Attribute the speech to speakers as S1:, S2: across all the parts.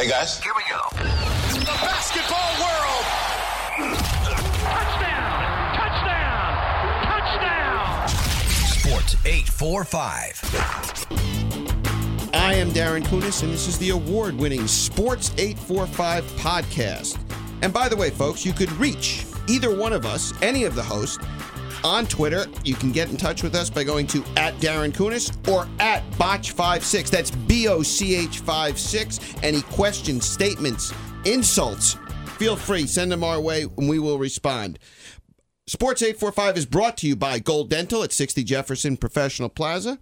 S1: Hey, guys.
S2: Here we go.
S3: The basketball world.
S4: Touchdown! Touchdown! Touchdown!
S2: Sports 845.
S5: I am Darin Kunis, and this is the award winning Sports 845 podcast. And by the way, folks, you could reach either one of us, any of the hosts, on Twitter. You can get in touch with us by going to at Darin Kunis or at Boch56. That's B O C H 56. Any questions, statements, insults, feel free, send them our way, and we will respond. Sports 845 is brought to you by Gold Dental at 60 Jefferson Professional Plaza,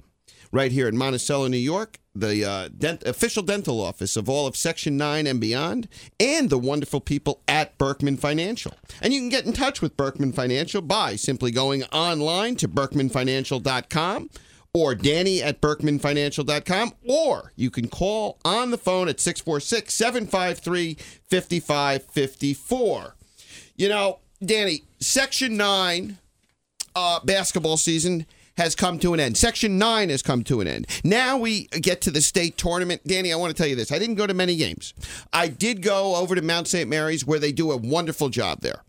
S5: right here in Monticello, New York, the uh, dent- official dental office of all of Section 9 and beyond, and the wonderful people at Berkman Financial. And you can get in touch with Berkman Financial by simply going online to berkmanfinancial.com or Danny at berkmanfinancial.com, or you can call on the phone at 646 753 5554. You know, Danny, Section 9 uh, basketball season has come to an end. Section 9 has come to an end. Now we get to the state tournament. Danny, I want to tell you this. I didn't go to many games. I did go over to Mount St. Mary's where they do a wonderful job there.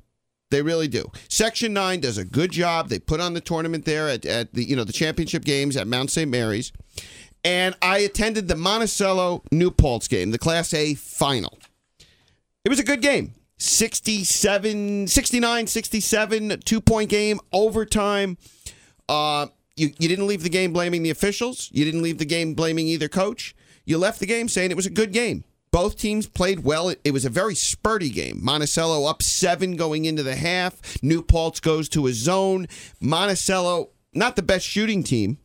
S5: They really do. Section 9 does a good job. They put on the tournament there at, at the you know the championship games at Mount St. Mary's. And I attended the Monticello New Paltz game, the Class A final. It was a good game. 67, 69, 67, two point game, overtime. Uh, you, you didn't leave the game blaming the officials. You didn't leave the game blaming either coach. You left the game saying it was a good game. Both teams played well. It, it was a very spurty game. Monticello up seven going into the half. New Paltz goes to a zone. Monticello, not the best shooting team.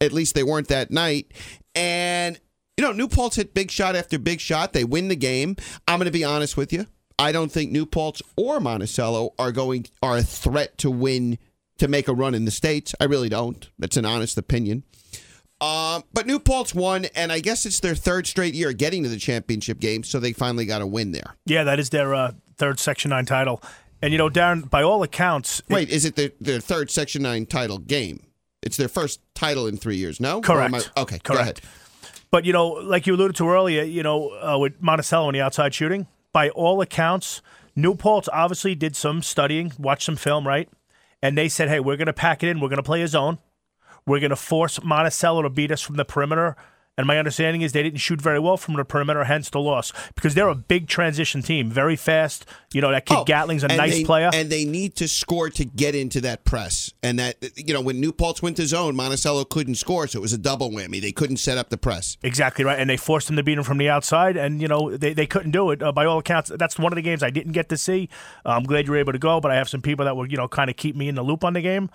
S5: At least they weren't that night. And, you know, New Paltz hit big shot after big shot. They win the game. I'm going to be honest with you. I don't think New Paltz or Monticello are going are a threat to win to make a run in the states. I really don't. That's an honest opinion. Um, but New Paltz won, and I guess it's their third straight year getting to the championship game, so they finally got a win there.
S6: Yeah, that is their uh, third Section 9 title. And, you know, Darin, by all accounts. it-
S5: Wait, is it their, their third Section 9 title game? It's their first title in three years, no?
S6: Correct.
S5: I- okay, go
S6: Correct.
S5: ahead.
S6: But, you know, like you alluded to earlier, you know, uh, with Monticello and the outside shooting, by all accounts, New Paltz obviously did some studying, watched some film, right? And they said, hey, we're going to pack it in. We're going to play a zone. We're going to force Monticello to beat us from the perimeter. And my understanding is they didn't shoot very well from the perimeter, hence the loss. Because they're a big transition team, very fast. You know, that kid
S5: Oh,
S6: Gatling's a nice
S5: they-
S6: player.
S5: and they need to score to get into that press. And that you know, when New Paltz went to zone, Monticello couldn't score, so it was a double whammy. They couldn't set up the press.
S6: Exactly right, and they forced him to beat him from the outside, and you know they, they couldn't do it. Uh, by all accounts, that's one of the games I didn't get to see. Uh, I'm glad you were able to go, but I have some people that will you know kind of keep me in the loop on the game.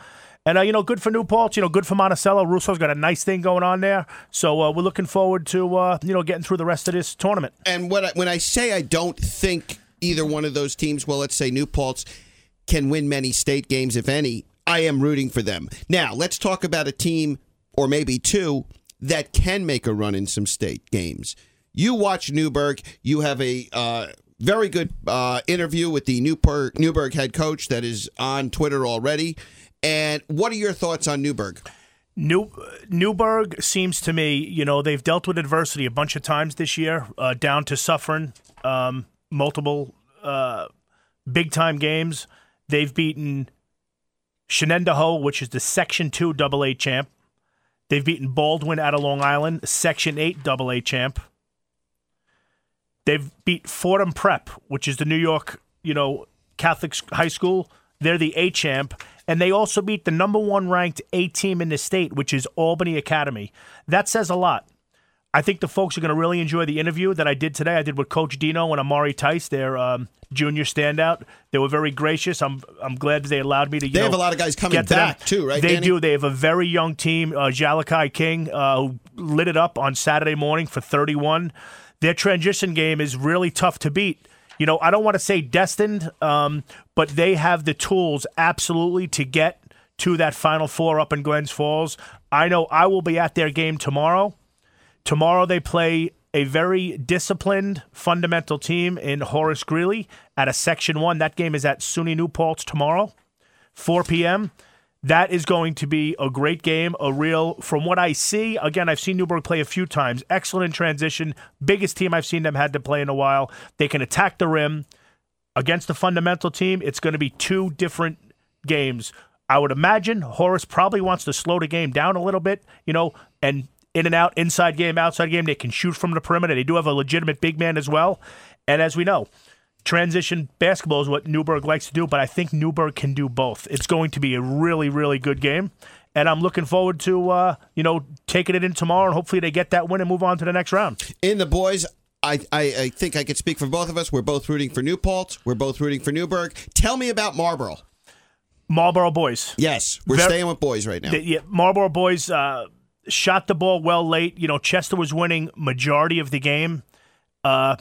S6: And uh, you know, good for New Paltz. You know, good for Monticello. Russo's got a nice thing going on there, so uh, we're looking forward to uh, you know getting through the rest of this tournament.
S5: And what I, when I say I don't think either one of those teams, well, let's say New Paltz, can win many state games, if any, I am rooting for them. Now, let's talk about a team, or maybe two, that can make a run in some state games. You watch Newburgh, you have a uh, very good uh, interview with the Newburgh, Newburgh head coach that is on Twitter already. And what are your thoughts on Newburgh?
S6: New Newburgh seems to me, you know, they've dealt with adversity a bunch of times this year, uh, down to suffering um, multiple uh, big time games. They've beaten Shenendehowa, which is the Section Two Double A champ. They've beaten Baldwin out of Long Island, Section Eight Double A champ. They've beat Fordham Prep, which is the New York, you know, Catholic high school. They're the A champ, and they also beat the number one ranked A team in the state, which is Albany Academy. That says a lot. I think the folks are going to really enjoy the interview that I did today. I did with Coach Dino and Amari Tice, their um, junior standout. They were very gracious. I'm I'm glad that they allowed me to. You
S5: They
S6: know,
S5: have a lot of guys coming
S6: to them.
S5: back, too, right,
S6: They
S5: Danny?
S6: do. They have a very young team. Uh, Jalakai King, uh, who lit it up on Saturday morning for 31. Their transition game is really tough to beat. You know, I don't want to say destined, um, but they have the tools absolutely to get to that Final Four up in Glens Falls. I know I will be at their game tomorrow. Tomorrow they play a very disciplined, fundamental team in Horace Greeley at a Section 1. That game is at SUNY New Paltz tomorrow, 4 p.m. That is going to be a great game. A real, from what I see, again, I've seen Newburgh play a few times. Excellent in transition. Biggest team I've seen them had to play in a while. They can attack the rim against a fundamental team. It's going to be two different games. I would imagine Horace probably wants to slow the game down a little bit, you know, and in and out, inside game, outside game. They can shoot from the perimeter. They do have a legitimate big man as well. And as we know, transition basketball is what Newburgh likes to do, but I think Newburgh can do both. It's going to be a really, really good game. And I'm looking forward to, uh, you know, taking it in tomorrow, and hopefully they get that win and move on to the next round.
S5: In the boys, I, I, I think I could speak for both of us. We're both rooting for New Paltz. We're both rooting for Newburgh. Tell me about Marlboro.
S6: Marlboro boys.
S5: Yes, we're
S6: Ver-
S5: staying with boys right now.
S6: The, yeah, Marlboro boys uh, shot the ball well late. You know, Chester was winning majority of the game. Uh,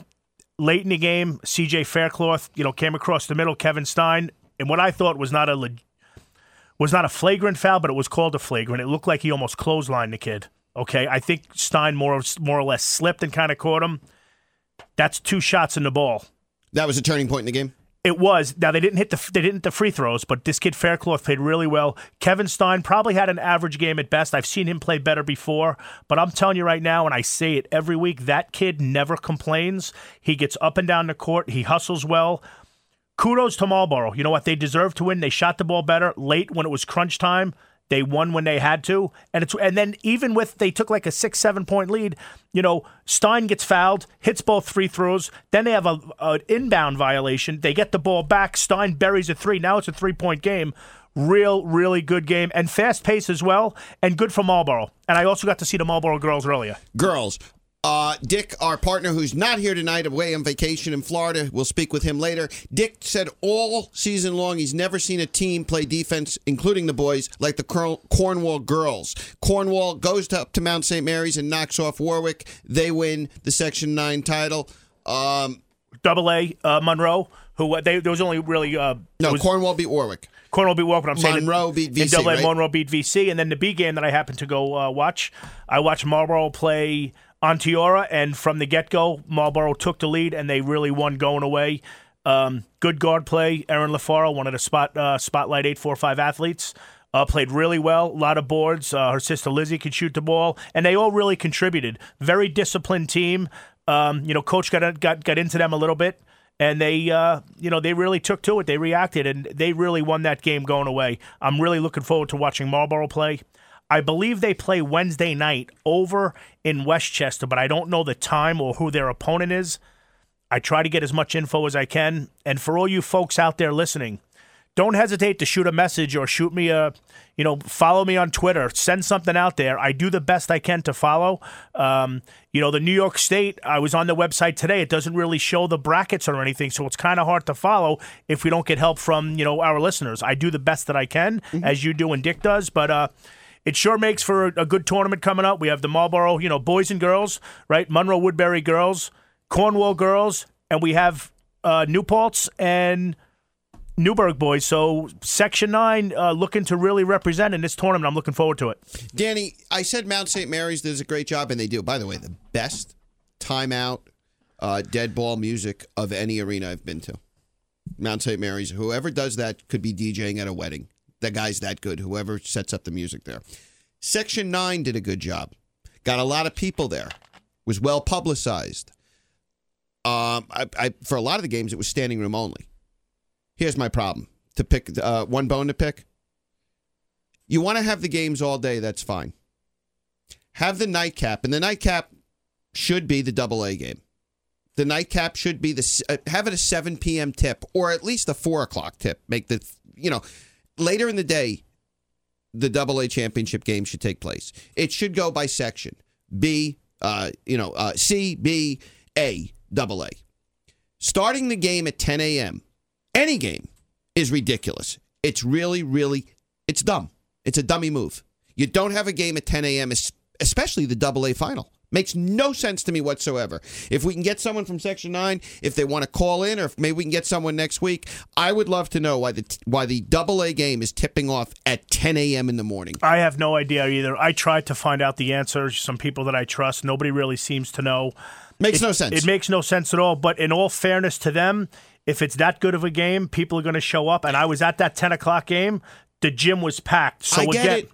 S6: late in the game, C.J. Faircloth, you know, came across the middle. Kevin Stein, and what I thought was not a leg- was not a flagrant foul, but it was called a flagrant. It looked like he almost clotheslined the kid. Okay, I think Stein more more or less slipped and kind of caught him. That's two shots in the ball.
S5: that was a turning point in the game.
S6: It was. Now they didn't hit the they didn't hit the free throws, but this kid Faircloth played really well. Kevin Stein probably had an average game at best. I've seen him play better before, but I'm telling you right now, and I say it every week, that kid never complains. He gets up and down the court. He hustles well. Kudos to Marlboro. You know what? They deserve to win. They shot the ball better late when it was crunch time. They won when they had to, and it's and then even with they took like a six seven point lead. You know, Stein gets fouled, hits both free throws. Then they have a an inbound violation. They get the ball back. Stein buries a three. Now it's a three point game. Real, really good game and fast pace as well, and good for Marlboro. And I also got to see the Marlboro girls earlier.
S5: Girls. Uh, Dick, our partner who's not here tonight, away on vacation in Florida, we'll speak with him later. Dick said all season long he's never seen a team play defense, including the boys, like the Corn- Cornwall girls. Cornwall goes to, up to Mount St. Mary's and knocks off Warwick. They win the Section 9 title. Um,
S6: Double A uh, Monroe, who they there was only really uh,
S5: no,
S6: was,
S5: Cornwall beat Warwick.
S6: Cornwall beat Warwick. I'm saying
S5: Monroe beat
S6: in
S5: VC,
S6: Double A,
S5: right?
S6: Monroe beat VC, and then the B game that I happened to go uh, watch, I watched Marlboro play Onteora, and from the get go, Marlboro took the lead, and they really won going away. Um, good guard play. Erin LaFaro, one of the spot uh, spotlight eight four five athletes. Uh, played really well, a lot of boards. Uh, her sister Lizzie could shoot the ball, and they all really contributed. Very disciplined team. Um, you know, coach got got got into them a little bit, and they, uh, you know, they really took to it. They reacted, and they really won that game going away. I'm really looking forward to watching Marlboro play. I believe they play Wednesday night over in Westchester, but I don't know the time or who their opponent is. I try to get as much info as I can. And for all you folks out there listening, don't hesitate to shoot a message or shoot me a, you know, follow me on Twitter. Send something out there. I do the best I can to follow. Um, you know, the New York State, I was on the website today. It doesn't really show the brackets or anything, so it's kind of hard to follow if we don't get help from, you know, our listeners. I do the best that I can, as you do and Dick does, but, uh, it sure makes for a, a good tournament coming up. We have the Marlboro, you know, boys and girls, right? Monroe Woodbury girls, Cornwall girls, and we have uh, New Paltz and Newburgh boys. So Section 9 uh, looking to really represent in this tournament. I'm looking forward to it.
S5: Danny, I said Mount St. Mary's does a great job, and they do. By the way, the best timeout, uh, dead ball music of any arena I've been to. Mount St. Mary's. Whoever does that could be DJing at a wedding. The guy's that good. Whoever sets up the music there. Section 9 did a good job. Got a lot of people there. Was well publicized. Um, I, I, for a lot of the games, it was standing room only. Here's my problem. To pick uh, one bone to pick. You want to have the games all day, that's fine. Have the nightcap, and the nightcap should be the double A game. The nightcap should be the uh, have it a 7 p.m. tip or at least a 4 o'clock tip. Make the, you know, later in the day, the double A championship game should take place. It should go by section B, uh, you know, uh, C, B, A, double A. Starting the game at 10 a.m., any game, is ridiculous. It's really, really, it's dumb. It's a dummy move. You don't have a game at 10 a.m., especially the double A final. Makes no sense to me whatsoever. If we can get someone from Section 9, if they want to call in, or if maybe we can get someone next week, I would love to know why the why the double A game is tipping off at 10 a.m. in the morning.
S6: I have no idea either. I tried to find out the answers. Some people that I trust, nobody really seems to know.
S5: Makes
S6: It-
S5: no sense.
S6: It makes no sense at all. But in all fairness to them, if it's that good of a game, people are going to show up. And I was at that 10 o'clock game. the gym was packed. So
S5: I get
S6: again,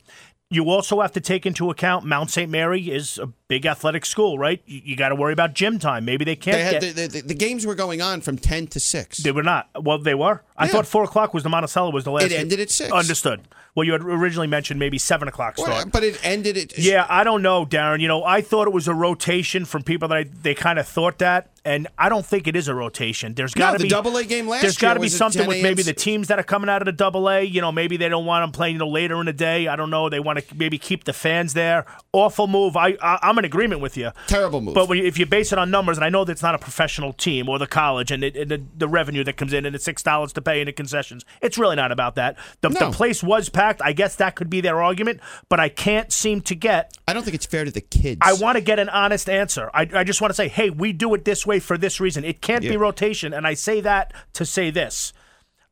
S6: you also have to take into account Mount St. Mary is a big athletic school, right? You, you got to worry about gym time. Maybe they can't
S5: They had
S6: get.
S5: the, the, the games were going on from ten to six.
S6: They were not. Well, they were. I
S5: Yeah.
S6: thought four o'clock was the Monticello was the last.
S5: It ended at six.
S6: Understood. Well, you had originally mentioned maybe seven o'clock
S5: Well,
S6: start.
S5: but it ended at
S6: Yeah, I don't know, Darin. You know, I thought it was a rotation from people that I, they kind of thought that, and I don't think it is a rotation. There's got to
S5: the
S6: be
S5: double A game last
S6: There's got to be something with maybe the teams that are coming out of the double A. You know, maybe they don't want them playing you know later in the day. I don't know. They want to maybe keep the fans there. Awful move. I, I I'm in agreement with you.
S5: Terrible move.
S6: But if you base it on numbers, and I know that's not a professional team or the college and, it, and the, the revenue that comes in and the six dollars to pay in the concessions, it's really not about that. The,
S5: No.
S6: the place was packed. I guess that could be their argument, but I can't seem to get
S5: I don't think it's fair to the kids.
S6: I want to get an honest answer. I, I just want to say, hey, we do it this way for this reason. It can't be rotation. And I say that to say this.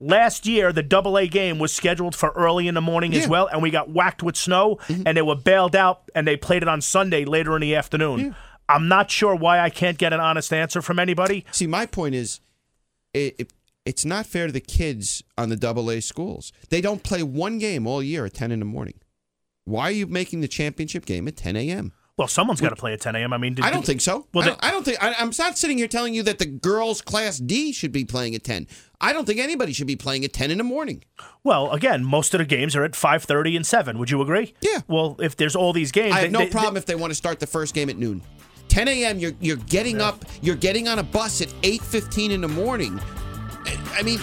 S6: Last year, the double A game was scheduled for early in the morning as
S5: Yeah. Mm-hmm.
S6: well, and we got whacked with snow, and they were bailed out, and they played it on Sunday later in the afternoon. I'm not sure why I can't get an honest answer from anybody.
S5: See, my point is, it, it, it's not fair to the kids on the double A schools. They don't play one game all year at ten in the morning. Why are you making the championship game at ten a.m.?
S6: Well, someone's got to play at 10 a.m. I mean, did-
S5: I don't think so.
S6: Well,
S5: I,
S6: they-
S5: don't, I don't think. I, I'm not sitting here telling you that the girls' class D should be playing at ten. I don't think anybody should be playing at ten in the morning.
S6: Well, again, most of the games are at 5:30 and 7. Would you agree?
S5: Yeah.
S6: Well, if there's all these games,
S5: I have
S6: they-
S5: no
S6: they-
S5: problem if they want to start the first game at noon. 10 a.m. You're you're getting up. You're getting on a bus at 8:15 in the morning. I mean,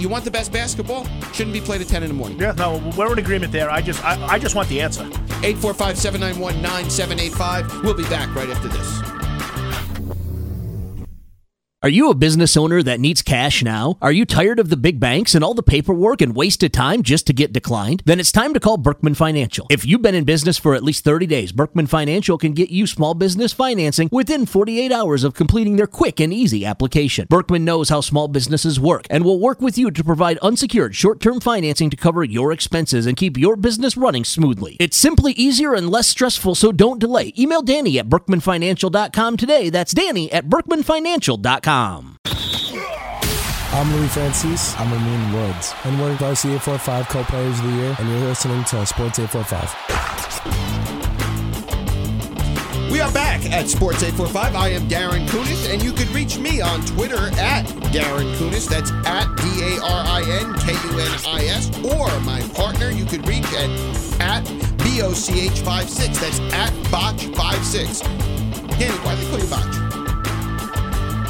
S5: you want the best basketball? Shouldn't be played at 10 in the morning.
S6: Yeah, no, we're in agreement there. I just, I, I just want the answer.
S5: 845 791 9785. We'll be back right after this.
S2: Are you a business owner that needs cash now? Are you tired of the big banks and all the paperwork and wasted time just to get declined? Then it's time to call Berkman Financial. If you've been in business for at least 30 days, Berkman Financial can get you small business financing within 48 hours of completing their quick and easy application. Berkman knows how small businesses work and will work with you to provide unsecured short-term financing to cover your expenses and keep your business running smoothly. It's simply easier and less stressful, so don't delay. Email Danny at berkmanfinancial.com today. That's Danny at berkmanfinancial.com.
S1: I'm Louis Francis. I'm Ramin Woods. And we're Garcia 845 co-players of the year, and you're listening to Sports 845.
S5: We are back at Sports 845. I am Darin Kunis, and you could reach me on Twitter at Darin Kunis. That's at D A R I N K U N I S. Or my partner, you could reach at at B O C H 56. That's at Boch56. Danny, why do they call you Botch?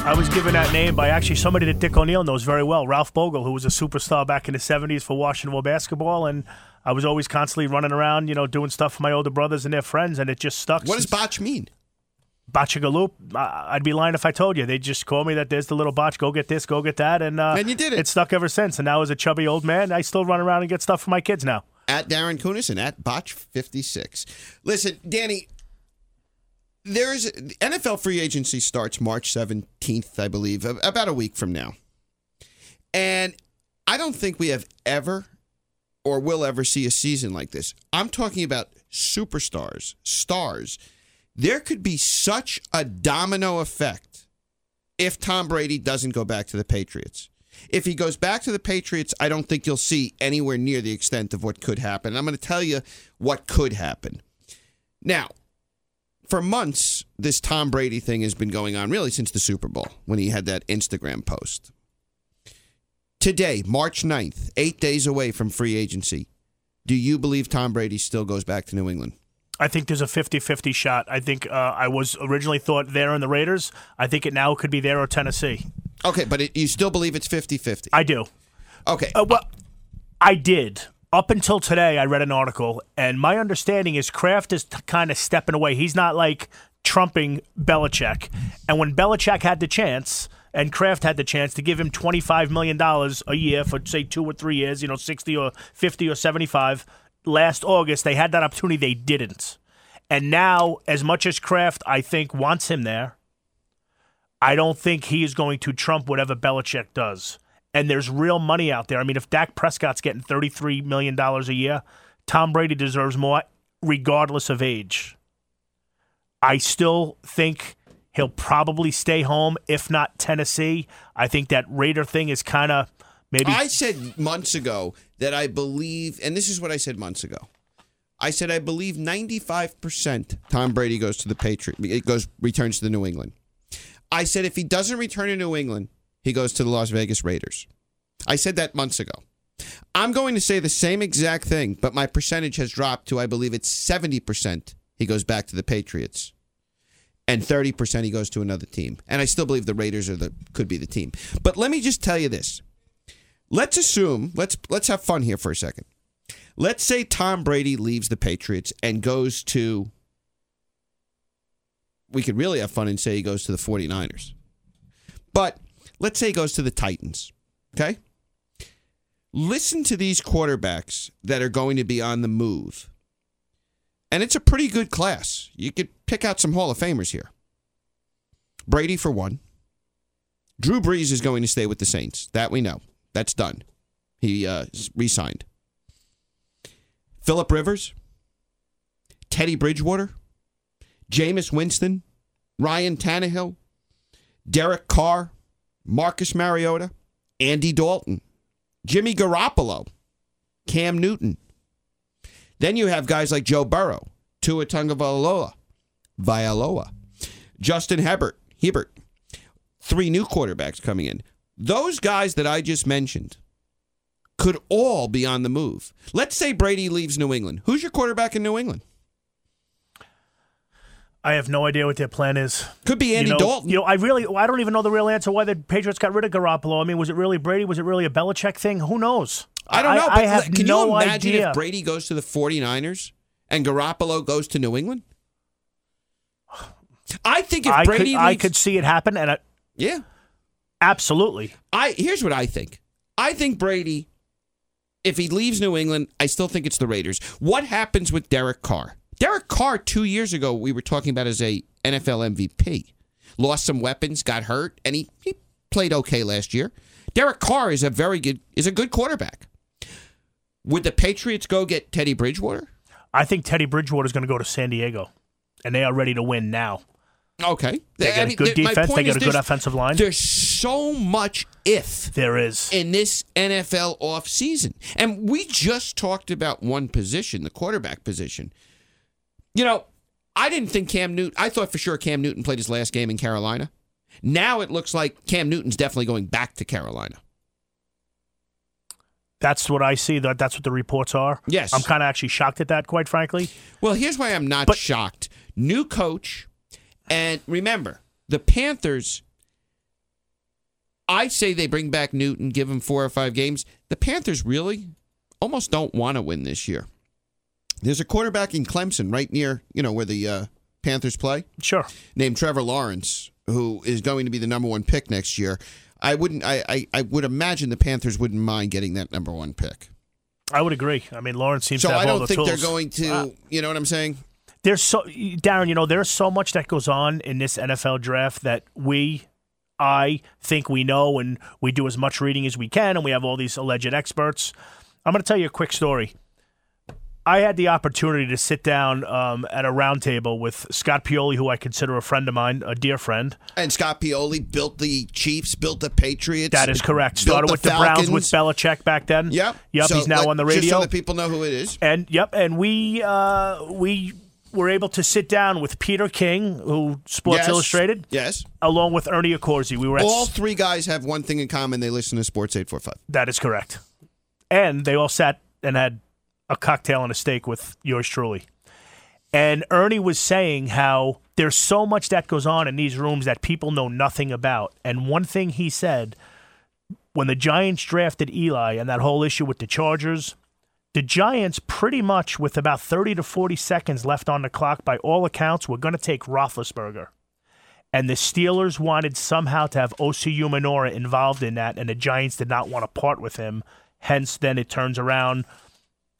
S6: I was given that name by actually somebody that Dick O'Neill knows very well, Ralph Bogle, who was a superstar back in the 70s for Washington basketball. And I was always constantly running around, you know, doing stuff for my older brothers and their friends, and it just stuck.
S5: What does Botch mean?
S6: Botchagaloop. I'd be lying if I told you. They just call me that there's the little botch, go get this, go get that. And, uh,
S5: And you did it.
S6: It stuck ever since. And now as a chubby old man, I still run around and get stuff for my kids now.
S5: at Darin Kunis and at Boch56. Listen, Danny, there's the NFL free agency starts March 17th, I believe, about a week from now. And I don't think we have ever or will ever see a season like this. I'm talking about superstars, stars. There could be such a domino effect if Tom Brady doesn't go back to the Patriots. If he goes back to the Patriots, I don't think you'll see anywhere near the extent of what could happen. I'm going to tell you what could happen. Now, for months, this Tom Brady thing has been going on really since the Super Bowl when he had that Instagram post. Today, March 9th, eight days away from free agency, do you believe Tom Brady still goes back to New England?
S6: I think there's a 50-50 shot. I think uh, I was originally thought there in the Raiders. I think it now could be there or Tennessee.
S5: Okay, but it, you still believe it's 50 50?
S6: I do.
S5: Okay.
S6: Uh, well, I did. Up until today, I read an article, and my understanding is Kraft is t- kind of stepping away. He's not like trumping Belichick. And when Belichick had the chance, and Kraft had the chance to give him $25 million a year for, say, two or three years, you know, 60 or 50 or 75, last August, they had that opportunity. They didn't. And now, as much as Kraft, I think, wants him there, I don't think he is going to trump whatever Belichick does. And there's real money out there. I mean, if Dak Prescott's getting $33 million a year, Tom Brady deserves more, regardless of age. I still think he'll probably stay home, if not Tennessee. I think that Raider thing is kind of maybe.
S5: I said months ago that I believe, and this is what I said months ago. I said I believe 95% Tom Brady goes to the Patriot, it goes returns to the New England. I said if he doesn't return to New England, he goes to the Las Vegas Raiders. I said that months ago. I'm going to say the same exact thing, but my percentage has dropped to I believe it's 70% he goes back to the Patriots. And 30% he goes to another team. And I still believe the Raiders are the could be the team. But let me just tell you this. Let's assume, let's let's have fun here for a second. Let's say Tom Brady leaves the Patriots and goes to we could really have fun and say he goes to the 49ers. But let's say he goes to the Titans. Okay? Listen to these quarterbacks that are going to be on the move. And it's a pretty good class. You could pick out some Hall of Famers here. Brady, for one. Drew Brees is going to stay with the Saints. That we know. That's done. He uh, re signed. Philip Rivers, Teddy Bridgewater, Jameis Winston, Ryan Tannehill, Derek Carr, Marcus Mariota, Andy Dalton, Jimmy Garoppolo, Cam Newton. Then you have guys like Joe Burrow, Tua Tagovailoa, Vailoa, Justin Hebert, Hebert. Three new quarterbacks coming in. Those guys that I just mentioned could all be on the move. Let's say Brady leaves New England. Who's your quarterback in New England?
S6: I have no idea what their plan is.
S5: Could be Andy
S6: you know,
S5: Dalton.
S6: You know, I really, I don't even know the real answer why the Patriots got rid of Garoppolo. I mean, was it really Brady? Was it really a Belichick thing? Who knows?
S5: I don't know.
S6: I,
S5: but
S6: have
S5: can
S6: no
S5: you imagine
S6: idea.
S5: if Brady goes to the 49ers and Garoppolo goes to New England? I think if
S6: I
S5: Brady
S6: could, I could see it happen, and I,
S5: Yeah.
S6: absolutely.
S5: I here's what I think. I think Brady if he leaves New England, I still think it's the Raiders. What happens with Derek Carr? Derek Carr 2 years ago we were talking about as a NFL MVP. Lost some weapons, got hurt, and he, he played okay last year. Derek Carr is a very good is a good quarterback. Would the Patriots go get Teddy Bridgewater?
S6: I think Teddy Bridgewater is going to go to San Diego, and they are ready to win now.
S5: Okay.
S6: They got
S5: I
S6: a
S5: mean,
S6: good
S5: th-
S6: defense. They got a good offensive line.
S5: There's so much if
S6: There is.
S5: in this NFL offseason. And we just talked about one position, the quarterback position. You know, I didn't think Cam Newton, I thought for sure Cam Newton played his last game in Carolina. Now it looks like Cam Newton's definitely going back to Carolina.
S6: That's what I see. That that's what the reports are.
S5: Yes.
S6: I'm kind of actually shocked at that, quite frankly.
S5: Well, here's why I'm not
S6: But-
S5: shocked. New coach, and remember, the Panthers. I say they bring back Newton, give him four or five games. The Panthers really almost don't want to win this year. There's a quarterback in Clemson, right near you know where the uh, Panthers play,
S6: Sure.
S5: named Trevor Lawrence, who is going to be the number one pick next year. I wouldn't. I, I, I would imagine the Panthers wouldn't mind getting that number one pick.
S6: I would agree. I mean, Lawrence seems
S5: So
S6: to have
S5: I don't
S6: the
S5: think
S6: tools.
S5: they're going to. You know what I'm saying?
S6: there's so Darin, you know, there's so much that goes on in this NFL draft that we I think we know and we do as much reading as we can and we have all these alleged experts. I'm going to tell you a quick story. I had the opportunity to sit down um, at a roundtable with Scott Pioli, who I consider a friend of mine, a dear friend.
S5: And Scott Pioli built the Chiefs, built the Patriots.
S6: That is correct. Started with the Browns with. Belichick back then.
S5: Yep.
S6: Yep.
S5: So
S6: he's now
S5: let-
S6: on the
S5: Just
S6: radio.
S5: so that people know who it is.
S6: And yep, and we uh, we were able to sit down with Peter King, who Sports
S5: Yes.
S6: Illustrated,
S5: Yes.
S6: along with Ernie Accorsi. We were at
S5: All three guys have one thing in common. They listen to Sports 845.
S6: that is correct, and they all sat and had a cocktail and a steak with yours truly. And Ernie was saying how there's so much that goes on in these rooms that people know nothing about. And one thing he said when the Giants drafted Eli and that whole issue with the Chargers, the Giants pretty much with about 30 to 40 seconds left on the clock, by all accounts, were going to take Roethlisberger. And the Steelers wanted somehow to have Osi Umenyiora involved in that, and the Giants did not want to part with him. Hence, then it turns around.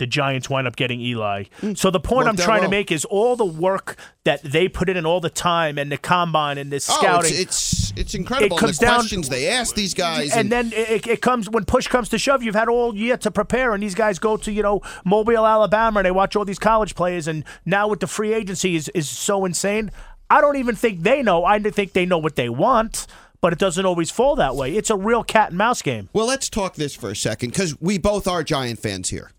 S6: The Giants wind up getting Eli. Mm. So the point I'm
S5: out
S6: trying
S5: well.
S6: to make is all the work that they put in and all the time and the combine and the
S5: Oh,
S6: scouting.
S5: it's, it's it's incredible.
S6: It comes
S5: the
S6: down-
S5: questions they ask these guys.
S6: and then it, it comes when push comes to shove. You've had all year to prepare, and these guys go to you know Mobile, Alabama, and they watch all these college players. And now with the free agency is is so insane. I don't even think they know. I think they know what they want, but it doesn't always fall that way. It's a real cat and mouse game.
S5: Well, let's talk this for a second because we both are Giant fans here.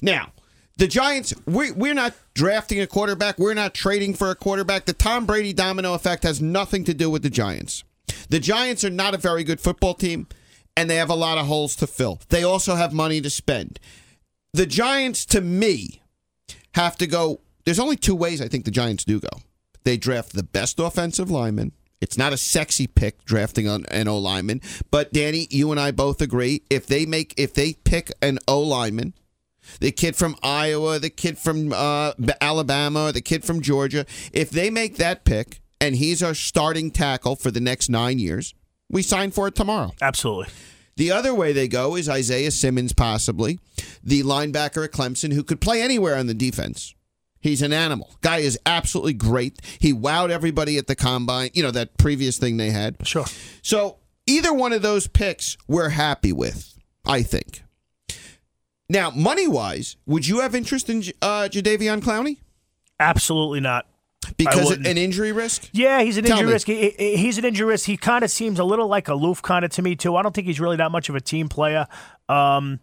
S5: Now, the Giants, we, we're not drafting a quarterback. We're not trading for a quarterback. The Tom Brady domino effect has nothing to do with the Giants. The Giants are not a very good football team, and they have a lot of holes to fill. They also have money to spend. The Giants, to me, have to go. There's only two ways I think the Giants do go. They draft the best offensive lineman. It's not a sexy pick drafting an O lineman, but Danny, you and I both agree if they make if they pick an O lineman, the kid from Iowa, the kid from uh, Alabama, the kid from Georgia, if they make that pick and he's our starting tackle for the next nine years, we sign for it tomorrow.
S6: Absolutely.
S5: The other way they go is Isaiah Simmons, possibly the linebacker at Clemson, who could play anywhere on the defense. He's an animal. Guy is absolutely great. He wowed everybody at the combine, you know, that previous thing they had.
S6: Sure.
S5: So either one of those picks we're happy with, I think. Now, money wise, would you have interest in uh, Jadeveon Clowney?
S6: Absolutely not.
S5: Because an injury risk?
S6: Yeah, he's an
S5: Tell
S6: injury
S5: me.
S6: risk. He, he- he's an injury risk. He kind of seems a little like aloof, kind of to me too. I don't think he's really that much of a team player. Um,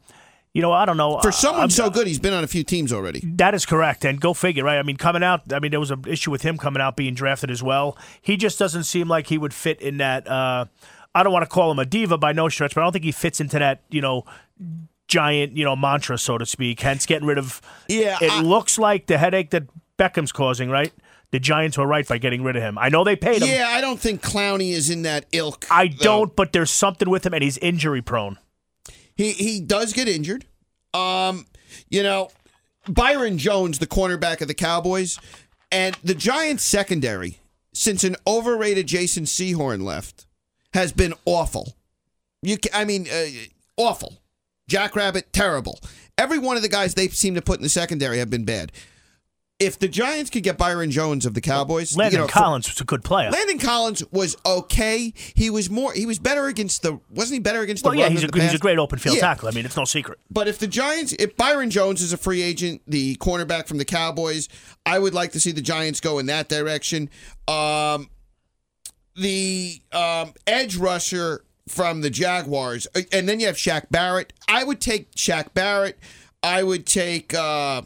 S6: you know, I don't know.
S5: For someone
S6: I'm-
S5: so good, he's been on a few teams already.
S6: That is correct, and go figure, right? I mean, coming out, I mean, there was an issue with him coming out being drafted as well. He just doesn't seem like he would fit in that. Uh, I don't want to call him a diva by no stretch, but I don't think he fits into that, you know, giant, you know, mantra, so to speak. Hence, getting rid of.
S5: Yeah,
S6: it
S5: I-
S6: looks like the headache that Beckham's causing, right? The Giants were right by getting rid of him. I know they paid him.
S5: Yeah, I don't think Clowney is in that ilk.
S6: I
S5: though.
S6: don't, but there's something with him, and he's injury prone.
S5: He he does get injured. Um, you know, Byron Jones, the cornerback of the Cowboys, and the Giants secondary since an overrated Jason Sehorn left has been awful. You, ca- I mean, uh, awful. Jackrabbit, terrible. Every one of the guys they seem to put in the secondary have been bad. If the Giants could get Byron Jones of the Cowboys,
S6: Landon
S5: you know, for-
S6: Collins was a good player.
S5: Landon Collins was okay. He was more. He was better against the. Wasn't he better against
S6: well,
S5: the?
S6: yeah,
S5: run
S6: he's a, he's a great open field
S5: Yeah.
S6: tackle. I mean, it's no secret.
S5: But if the Giants, if Byron Jones is a free agent, the cornerback from the Cowboys, I would like to see the Giants go in that direction. Um, the um, edge rusher from the Jaguars, uh, and then you have Shaq Barrett. I would take Shaq Barrett. I would take. Uh,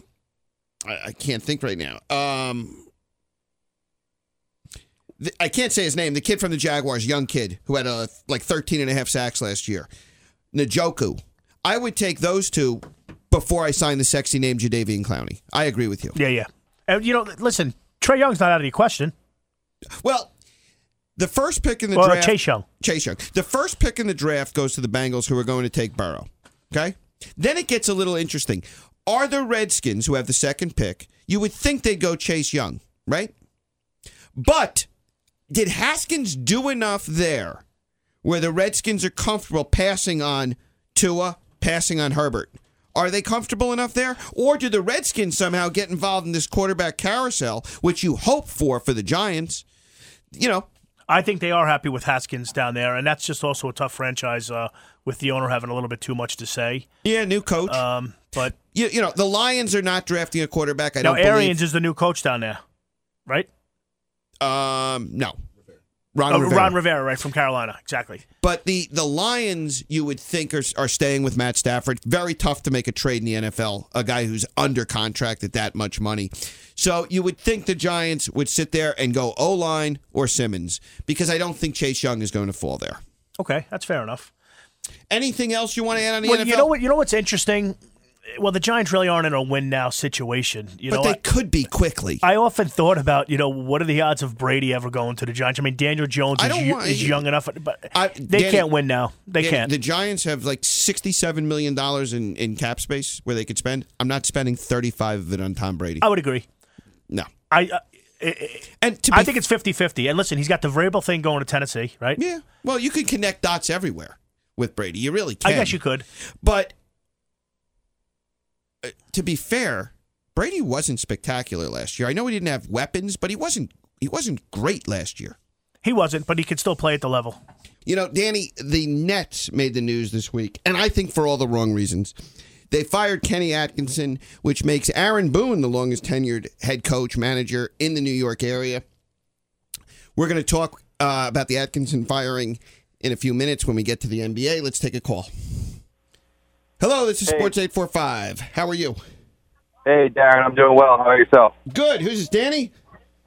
S5: I, I can't think right now. Um, th- I can't say his name. The kid from the Jaguars, young kid who had a like 13 and a half sacks last year. Ngakoue. I would take those two before I sign the sexy name Jadeveon Clowney. I agree with you.
S6: Yeah, yeah. And you know, listen, Trey Young's not out of the question.
S5: Well, the first pick in the
S6: Well,
S5: draft.
S6: Chase Young.
S5: Chase Young. The first pick in the draft goes to the Bengals, who are going to take Burrow. Okay? Then it gets a little interesting. Are the Redskins, who have the second pick, you would think they'd go Chase Young, right? But did Haskins do enough there where the Redskins are comfortable passing on Tua, passing on Herbert? Are they comfortable enough there? Or do the Redskins somehow get involved in this quarterback carousel, which you hope for for the Giants? You know,
S6: I think they are happy with Haskins down there, and that's just also a tough franchise uh, with the owner having a little bit too much to say.
S5: yeah, new coach.
S6: Um, but
S5: you, you know, the Lions are not drafting a quarterback. I
S6: now
S5: don't
S6: Arians is the new coach down there, right?
S5: Um, no, Ron
S6: Oh,
S5: Rivera.
S6: Ron Rivera, right from Carolina, exactly.
S5: But the the Lions, you would think, are are staying with Matt Stafford. Very tough to make a trade in the NFL. A guy who's under contract at that much money. So you would think the Giants would sit there and go O line or Simmons because I don't think Chase Young is going to fall there.
S6: Okay, that's fair enough.
S5: Anything else you want to add on the
S6: Well,
S5: NFL?
S6: you know what? You know what's interesting? Well, the Giants really aren't in a win now situation. You
S5: but
S6: know,
S5: they
S6: I-
S5: could be quickly.
S6: I often thought about, you know, what are the odds of Brady ever going to the Giants? I mean, Daniel Jones is,
S5: want-
S6: is young enough, but
S5: I-
S6: they
S5: Danny-
S6: can't win now. They
S5: Yeah,
S6: can't.
S5: The Giants have like sixty-seven million dollars in, in cap space where they could spend. I'm not spending thirty-five of it on Tom Brady.
S6: I would agree.
S5: No,
S6: I uh,
S5: and to be
S6: I think it's 50-50. And listen, he's got the Vrabel thing going to Tennessee, right?
S5: yeah. Well, you can connect dots everywhere with Brady. You really can.
S6: I guess you could.
S5: But to be fair, Brady wasn't spectacular last year. I know he didn't have weapons, but he wasn't he wasn't great last year.
S6: He wasn't, but he could still play at the level.
S5: You know, Danny, the Nets made the news this week, and I think for all the wrong reasons. They fired Kenny Atkinson, which makes Aaron Boone the longest tenured head coach manager in the New York area. We're going to talk uh, about the Atkinson firing in a few minutes when we get to the NBA. Let's take a call. Hello, this is
S7: Hey.
S5: Sports 845. How are you?
S7: Hey, Darin, I'm doing well. How are yourself?
S5: Good. Who's this, Danny?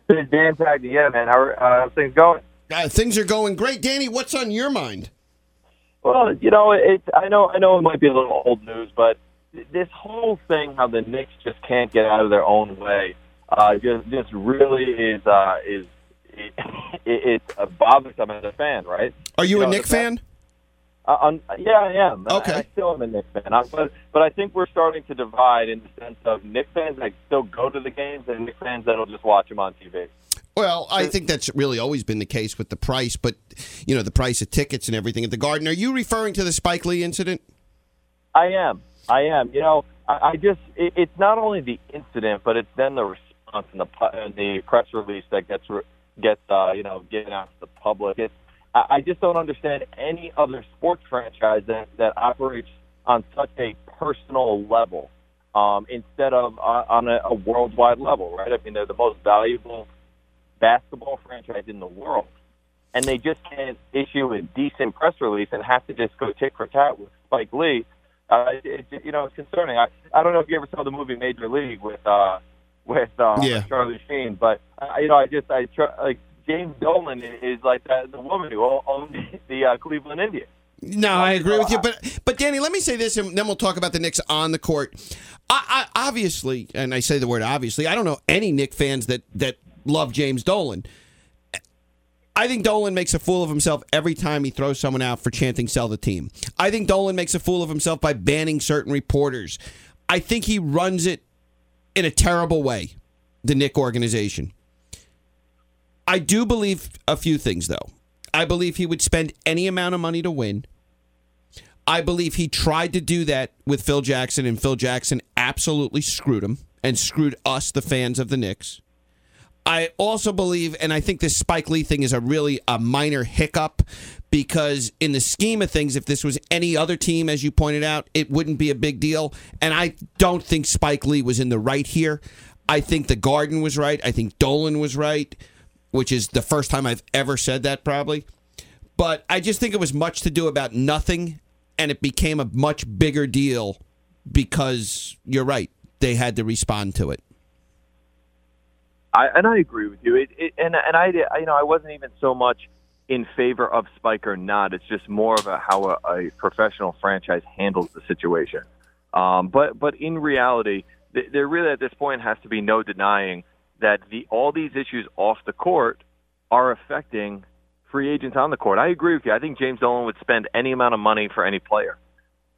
S7: This is Dan Tagdy. Yeah, man. How are uh, things going?
S5: Uh, things are going great. Danny, what's on your mind?
S7: Well, you know, it. I know, I know, it might be a little old news, but this whole thing, how the Knicks just can't get out of their own way, uh, just just really is uh, is it, it, it's bothersome as a fan, right?
S5: Are you,
S7: You
S5: a
S7: know,
S5: Knick
S7: the-
S5: fan?
S7: Uh, yeah, I am.
S5: Okay.
S7: I, I still am a Knicks fan, I, but but I think we're starting to divide in the sense of Knicks fans that still go to the games and Knicks fans that'll just watch them on TV.
S5: Well, I think that's really always been the case with the price, but you know the price of tickets and everything at the Garden. Are you referring to the Spike Lee incident?
S7: I am. I am. You know, I, I just it, it's not only the incident, but it's then the response and the and the press release that gets gets uh, you know given out to the public. It's, I, just don't understand any other sports franchise that that operates on such a personal level um, instead of uh, on a, a worldwide level, right? I mean, they're the most valuable basketball franchise in the world, and they just can't issue a decent press release and have to just go tit for tat with Spike Lee. Uh, it, it, you know, it's concerning. I I don't know if you ever saw the movie Major League with uh with uh,
S5: Yeah.
S7: Charlie Sheen, but uh, you know, I just I try, like James Dolan is like the, the woman who owned the uh, Cleveland Indians.
S5: No, I agree with you, but but Danny, let me say this, and then we'll talk about the Knicks on the court. I, I obviously, and I say the word obviously, I don't know any Knick fans that that love James Dolan. I think Dolan makes a fool of himself every time he throws someone out for chanting "sell the team." I think Dolan makes a fool of himself by banning certain reporters. I think he runs it in a terrible way, the Knick organization. I do believe a few things, though. I believe he would spend any amount of money to win. I believe he tried to do that with Phil Jackson, and Phil Jackson absolutely screwed him and screwed us, the fans of the Knicks. I also believe, and I think this Spike Lee thing is a really a minor hiccup because in the scheme of things, if this was any other team, as you pointed out, it wouldn't be a big deal. And I don't think Spike Lee was in the right here. I think the Garden was right. I think Dolan was right, which is the first time I've ever said that probably. But I just think it was much to do about nothing, and it became a much bigger deal because you're right. They had to respond to it.
S7: I, and I agree with you. It, it, and and I, you know, I wasn't even so much in favor of Spike or not. It's just more of a, how a, a professional franchise handles the situation. Um, but but in reality, th- there really at this point has to be no denying that the all these issues off the court are affecting free agents on the court. I agree with you. I think James Dolan would spend any amount of money for any player.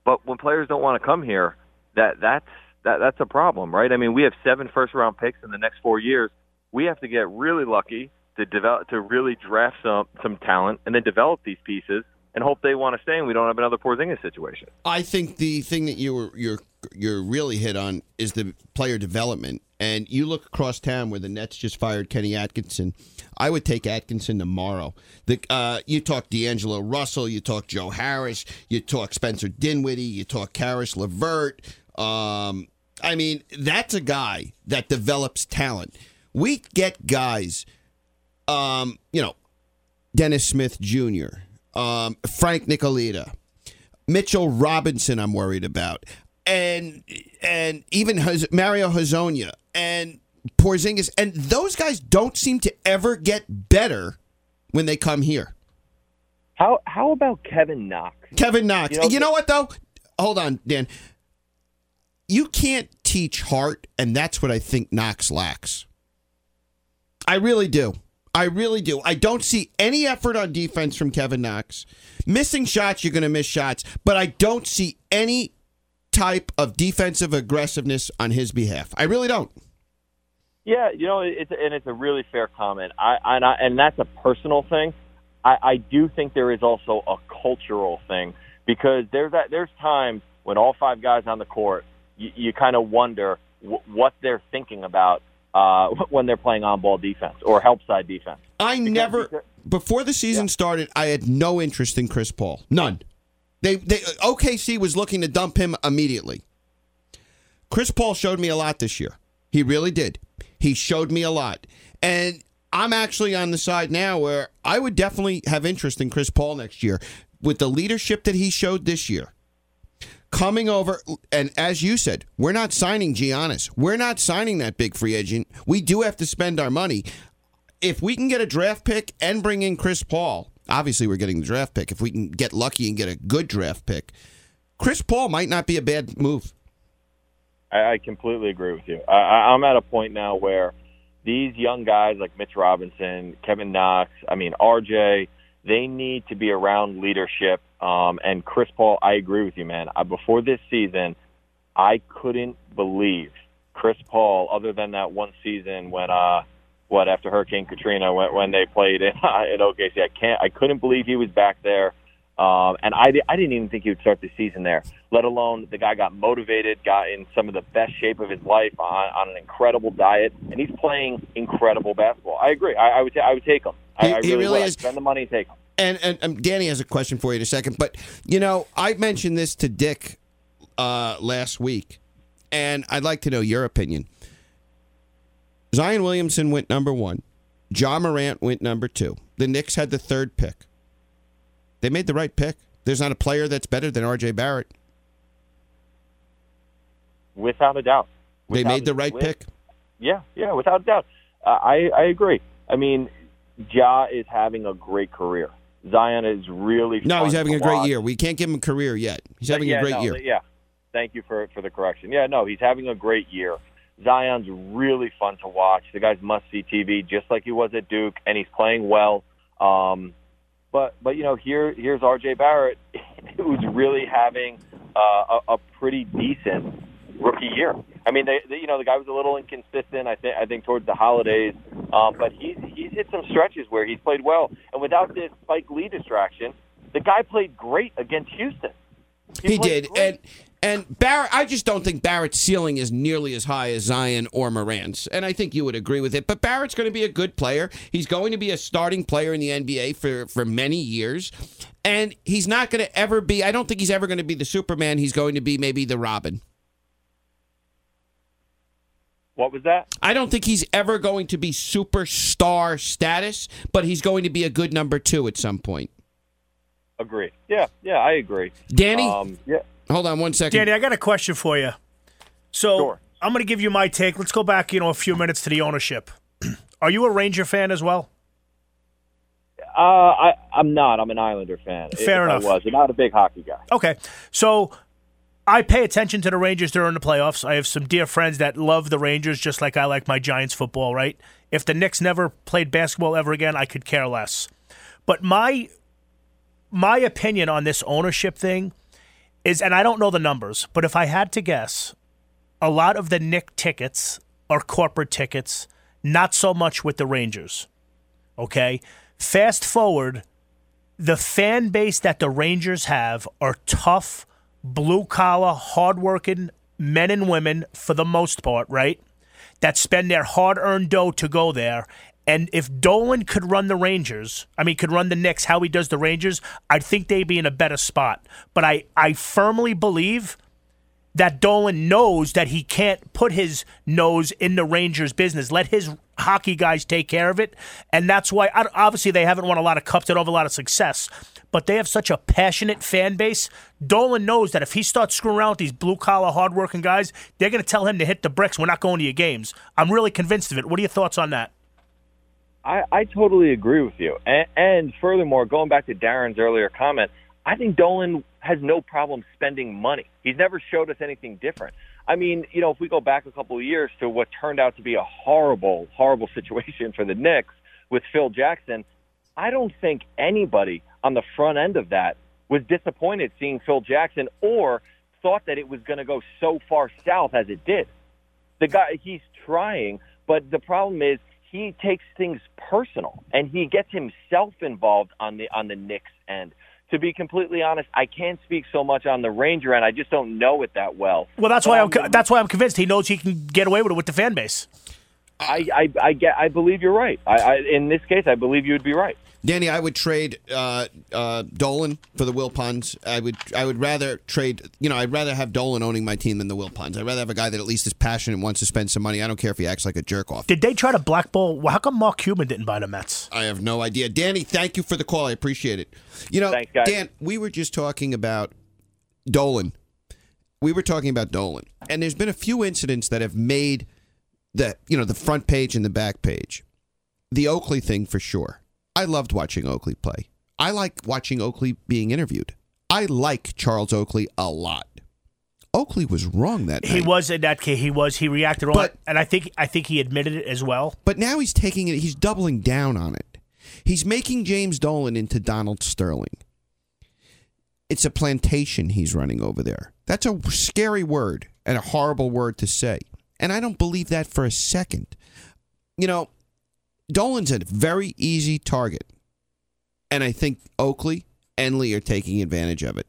S7: But when players don't want to come here, that that's that that's a problem, right? I mean, we have seven first round picks in the next four years. We have to get really lucky to develop to really draft some some talent and then develop these pieces and hope they want to stay and we don't have another Porzingis situation.
S5: I think the thing that you were you're you're really hit on is the player development. And you look across town where the Nets just fired Kenny Atkinson. I would take Atkinson tomorrow. The uh, you talk D'Angelo Russell, you talk Joe Harris, you talk Spencer Dinwiddie, you talk Caris LeVert. Um, I mean, that's a guy that develops talent. We get guys, um, you know, Dennis Smith Jr., um, Frank Ntilikina, Mitchell Robinson, I'm worried about, and and even Mario Hezonja and Porzingis, and those guys don't seem to ever get better when they come here.
S7: How how about Kevin Knox?
S5: Kevin Knox.
S7: You
S5: You
S7: know-
S5: know, what though? Hold on, Dan. You can't teach heart, and that's what I think Knox lacks. I really do. I really do. I don't see any effort on defense from Kevin Knox. Missing shots, you're going to miss shots, but I don't see any type of defensive aggressiveness on his behalf. I really don't.
S7: Yeah, you know, it's and it's a really fair comment. I and I, and that's a personal thing. I, I do think there is also a cultural thing because there's that there's times when all five guys on the court, you, you kind of wonder w- what they're thinking about uh, when they're playing on ball defense or help side defense.
S5: I never
S7: because-
S5: before the season started, I had no interest in Chris Paul. None. They they OKC was looking to dump him immediately. Chris Paul showed me a lot this year. He really did. He showed me a lot. And I'm actually on the side now where I would definitely have interest in Chris Paul next year with the leadership that he showed this year. Coming over, and as you said, we're not signing Giannis. We're not signing that big free agent. We do have to spend our money. If we can get a draft pick and bring in Chris Paul, obviously we're getting the draft pick. If we can get lucky and get a good draft pick, Chris Paul might not be a bad move.
S7: I, I completely agree with you. I, I- I'm at a point now where these young guys like Mitch Robinson, Kevin Knox, I mean RJ, they need to be around leadership. Um, and Chris Paul, I agree with you, man. Uh, before this season, I couldn't believe Chris Paul, other than that one season when, uh, what after Hurricane Katrina, when, when they played in, in OKC, I can't, I couldn't believe he was back there. Um, and I, I didn't even think he would start the season there, let alone the guy got motivated, got in some of the best shape of his life on, on an incredible diet, and he's playing incredible basketball. I agree. I, I would I would take him. I,
S5: He-
S7: I really,
S5: really
S7: would. Spend the money and take him.
S5: And, and um, Danny has a question for you in a second, but you know I mentioned this to Dick uh, last week, and I'd like to know your opinion. Zion Williamson went number one. Ja Morant went number two. The Knicks had the third pick. They made the right pick. There's not a player that's better than R.J. Barrett.
S7: Without a doubt.
S5: They made the right
S7: with-
S5: pick.
S7: Yeah, yeah, without a doubt. Uh, I I agree. I mean, Ja is having a great career. Zion is really
S5: No, he's having a great year. We can't give him a career yet. He's having
S7: yeah,
S5: a great
S7: no,
S5: year.
S7: Yeah, thank you for for the correction. Yeah, no, he's having a great year. Zion's really fun to watch. The guy's must see TV, just like he was at Duke, and he's playing well. Um, but but you know here here's R.J. Barrett, who's really having uh, a, a pretty decent rookie year. I mean, they, they, you know the guy was a little inconsistent. I think I think towards the holidays, um, but he's he's hit some stretches where he's played well, and without this Spike Lee distraction, the guy played great against Houston.
S5: He
S7: played
S5: did,
S7: great.
S5: and and Barrett. I just don't think Barrett's ceiling is nearly as high as Zion or Morant's, and I think you would agree with it. But Barrett's going to be a good player. He's going to be a starting player in the NBA for for many years, and he's not going to ever be. I don't think he's ever going to be the Superman. He's going to be maybe the Robin.
S7: What was that?
S5: I don't think he's ever going to be superstar status, but he's going to be a good number two at some point.
S7: Agree. Yeah, yeah, I agree.
S5: Danny,
S7: Um, yeah,
S5: hold on one second.
S6: Danny, I got a question for you. So
S7: Sure.
S6: I'm going to give you my take. Let's go back, you know, a few minutes to the ownership. Are you a Ranger fan as well?
S7: uh, I, I'm not. I'm an Islander fan.
S6: Fair
S7: if
S6: enough.
S7: I was. I'm not a big hockey guy.
S6: Okay. So I pay attention to the Rangers during the playoffs. I have some dear friends that love the Rangers just like I like my Giants football, right? If the Knicks never played basketball ever again, I could care less. But my my opinion on this ownership thing is and I don't know the numbers, but if I had to guess, a lot of the Knick tickets are corporate tickets, not so much with the Rangers. Okay? Fast forward the fan base that the Rangers have are tough, blue collar, hardworking men and women for the most part, right? That spend their hard earned dough to go there. And if Dolan could run the Rangers, I mean, could run the Knicks how he does the Rangers, I think they'd be in a better spot. But I, I firmly believe that Dolan knows that he can't put his nose in the Rangers' business. Let his hockey guys take care of it, and that's why. Obviously, they haven't won a lot of cups. They don't have a lot of success, but they have such a passionate fan base. Dolan knows that if he starts screwing around with these blue collar, hardworking guys, they're going to tell him to hit the bricks. We're not going to your games. I'm really convinced of it. What are your thoughts on that?
S7: I, I totally agree with you. And, and furthermore, going back to Darin's earlier comment, I think Dolan has no problem spending money. He's never showed us anything different. I mean, you know, if we go back a couple of years to what turned out to be a horrible, horrible situation for the Knicks with Phil Jackson, I don't think anybody on the front end of that was disappointed seeing Phil Jackson or thought that it was going to go so far south as it did. The guy, he's trying, but the problem is he takes things personal and he gets himself involved on the on the Knicks end. To be completely honest, I can't speak so much on the Ranger end. I just don't know it that well.
S6: Well, that's
S7: But
S6: why I'm, that's why I'm convinced he knows he can get away with it with the fan base.
S7: I, I, I get. I believe you're right. I, I, in this case, I believe you would be right.
S5: Danny, I would trade uh, uh, Dolan for the Wilpons. I would I would rather trade. You know, I'd rather have Dolan owning my team than the Wilpons. I'd rather have a guy that at least is passionate and wants to spend some money. I don't care if he acts like a jerk off.
S6: Did they try to blackball? Well, how come Mark Cuban didn't buy the Mets?
S5: I have no idea. Danny, thank you for the call. I appreciate it. You know,
S7: Thanks, guys.
S5: Dan, we were just talking about Dolan. We were talking about Dolan, and there's been a few incidents that have made the you know the front page and the back page. The Oakley thing for sure. I loved watching Oakley play. I like watching Oakley being interviewed. I like Charles Oakley a lot. Oakley was wrong that
S6: He was in that case. He was. He reacted wrong, and I think I think he admitted it as well.
S5: But now he's taking it, he's doubling down on it. He's making James Dolan into Donald Sterling. It's a plantation he's running over there. That's a scary word and a horrible word to say. And I don't believe that for a second. You know, Dolan's a very easy target. And I think Oakley and Lee are taking advantage of it.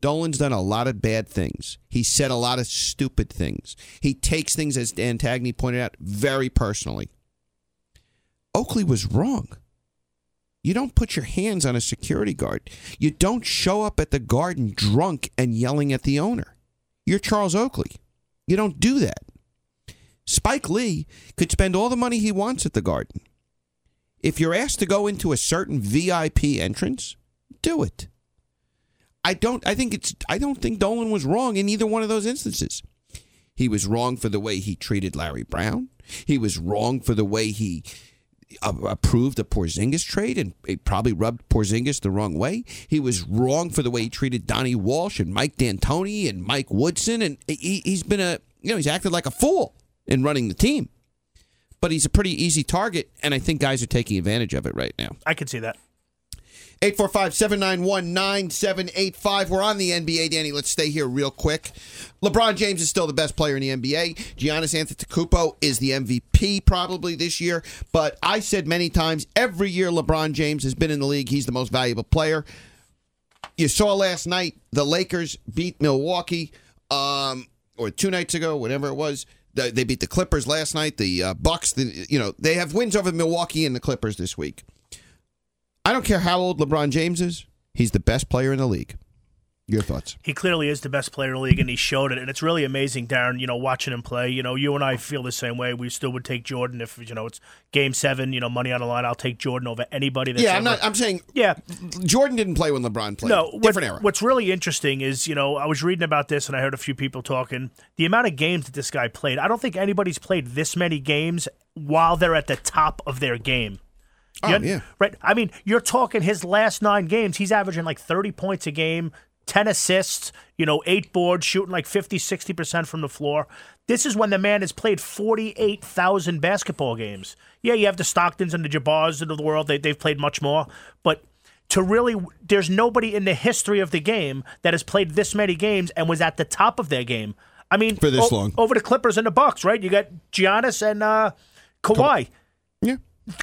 S5: Dolan's done a lot of bad things. He said a lot of stupid things. He takes things, as Dan Tagney pointed out, very personally. Oakley was wrong. You don't put your hands on a security guard. You don't show up at the garden drunk and yelling at the owner. You're Charles Oakley. You don't do that. Spike Lee could spend all the money he wants at the garden. If you're asked to go into a certain VIP entrance, do it. I don't I think it's I don't think Dolan was wrong in either one of those instances. He was wrong for the way he treated Larry Brown. He was wrong for the way he approved a Porzingis trade and it probably rubbed Porzingis the wrong way. He was wrong for the way he treated Donnie Walsh and Mike D'Antoni and Mike Woodson and he, he's been a you know he's acted like a fool in running the team. But he's a pretty easy target and I think guys are taking advantage of it right now.
S6: I can see that.
S5: 845 791 9785. We're on the NBA, Danny. Let's stay here real quick. LeBron James is still the best player in the NBA. Giannis Antetokounmpo is the MVP probably this year. But I said many times, every year LeBron James has been in the league, he's the most valuable player. You saw last night the Lakers beat Milwaukee, um, or two nights ago, whatever it was. They beat the Clippers last night. The uh, Bucks, the, you know, they have wins over Milwaukee and the Clippers this week. I don't care how old LeBron James is. He's the best player in the league. Your thoughts?
S6: He clearly is the best player in the league, and he showed it. And it's really amazing, Darin. You know, watching him play. You know, you and I feel the same way. We still would take Jordan if you know it's Game Seven. You know, money on the line. I'll take Jordan over anybody. That's
S5: yeah, I'm
S6: ever-
S5: not. I'm saying
S6: Yeah,
S5: Jordan didn't play when LeBron played.
S6: No, what-
S5: different era.
S6: What's really interesting is, you know, I was reading about this and I heard a few people talking. The amount of games that this guy played, I don't think anybody's played this many games while they're at the top of their game.
S5: Oh, yeah.
S6: Right. I mean, you're talking his last nine games, he's averaging like 30 points a game, 10 assists, you know, eight boards, shooting like 50, 60% from the floor. This is when the man has played 48,000 basketball games. Yeah, you have the Stocktons and the Jabbars of the world. They, they've played much more. But to really, there's nobody in the history of the game that has played this many games and was at the top of their game. I mean,
S5: For this
S6: o-
S5: long.
S6: over the Clippers and the Bucks, right? You got Giannis and uh, Kawhi
S5: yeah.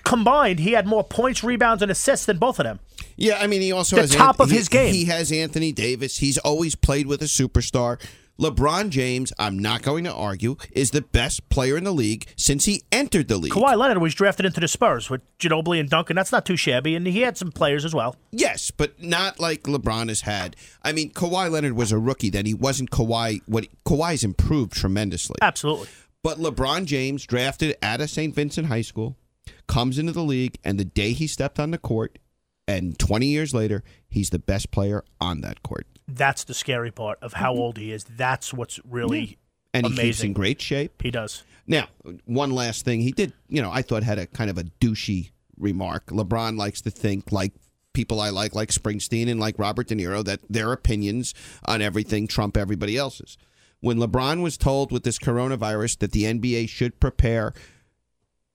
S6: Combined, he had more points, rebounds, and assists than both of them.
S5: Yeah, I mean, he also
S6: The
S5: has
S6: top of
S5: he-
S6: his game.
S5: He has Anthony Davis. He's always played with a superstar. LeBron James, I'm not going to argue, is the best player in the league since he entered the league.
S6: Kawhi Leonard was drafted into the Spurs with Ginobili and Duncan. That's not too shabby, and he had some players as well.
S5: Yes, but not like LeBron has had. I mean, Kawhi Leonard was a rookie then. He wasn't Kawhi. What Kawhi's improved tremendously.
S6: Absolutely.
S5: But LeBron James, drafted out of St. Vincent High School, comes into the league, and the day he stepped on the court, and 20 years later, he's the best player on that court.
S6: That's the scary part of how old he is. That's what's really
S5: And he keeps
S6: amazing.
S5: in great shape.
S6: He does.
S5: Now, one last thing. He did, you know, I thought had a kind of a douchey remark. LeBron likes to think like people I like, like Springsteen and like Robert De Niro, that their opinions on everything trump everybody else's. When LeBron was told with this coronavirus that the NBA should prepare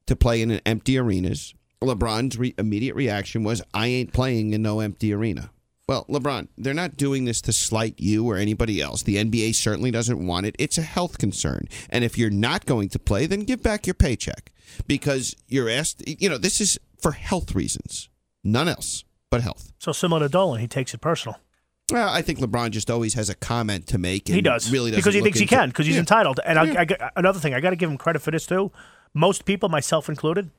S5: to play in an empty arenas, LeBron's re- immediate reaction was, I ain't playing in no empty arena. Well, LeBron, they're not doing this to slight you or anybody else. The NBA certainly doesn't want it. It's a health concern. And if you're not going to play, then give back your paycheck because you're asked, you know, this is for health reasons, none else but health.
S6: So similar to Dolan, he takes it personal.
S5: Well, I think LeBron just always has a comment to make. And
S6: He does
S5: really doesn't
S6: because he thinks he can because he's
S5: Yeah.
S6: entitled. And
S5: Yeah.
S6: I, I, another thing, I got to give him credit for this too. Most people, myself included,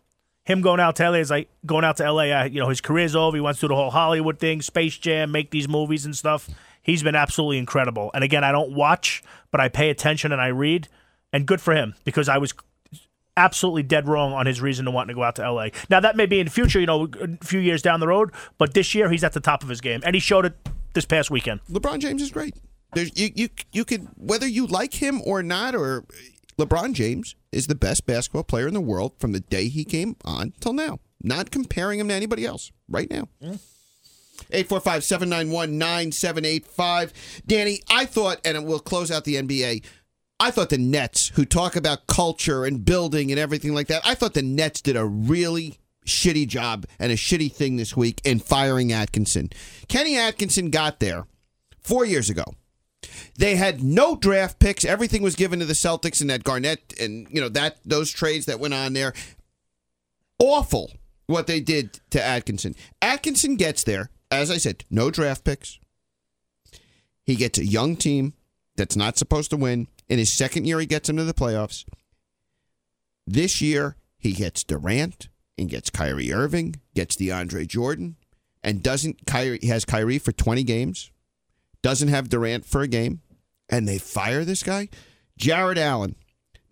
S6: him going out to LA is like going out to LA. Uh, you know, his career's over. He wants to do the whole Hollywood thing, Space Jam, make these movies and stuff. He's been absolutely incredible. And again, I don't watch, but I pay attention and I read. And good for him because I was absolutely dead wrong on his reason to want to go out to LA. Now that may be in the future, you know, a few years down the road, but this year he's at the top of his game, and he showed it this past weekend.
S5: LeBron James is great. There's, you you you could whether you like him or not, or LeBron James is the best basketball player in the world from the day he came on till now. Not comparing him to anybody else right now. Mm. 845 791 9785. Danny, I thought, and we'll close out the NBA. I thought the Nets, who talk about culture and building and everything like that, I thought the Nets did a really shitty job and a shitty thing this week in firing Atkinson. Kenny Atkinson got there four years ago. They had no draft picks. Everything was given to the Celtics and that Garnett and you know that those trades that went on there. Awful what they did to Atkinson. Atkinson gets there, as I said, no draft picks. He gets a young team that's not supposed to win. In his second year, he gets into the playoffs. This year, he gets Durant and gets Kyrie Irving, gets DeAndre Jordan, and doesn't Kyrie has Kyrie for 20 games, doesn't have Durant for a game, and they fire this guy? Jarrett Allen,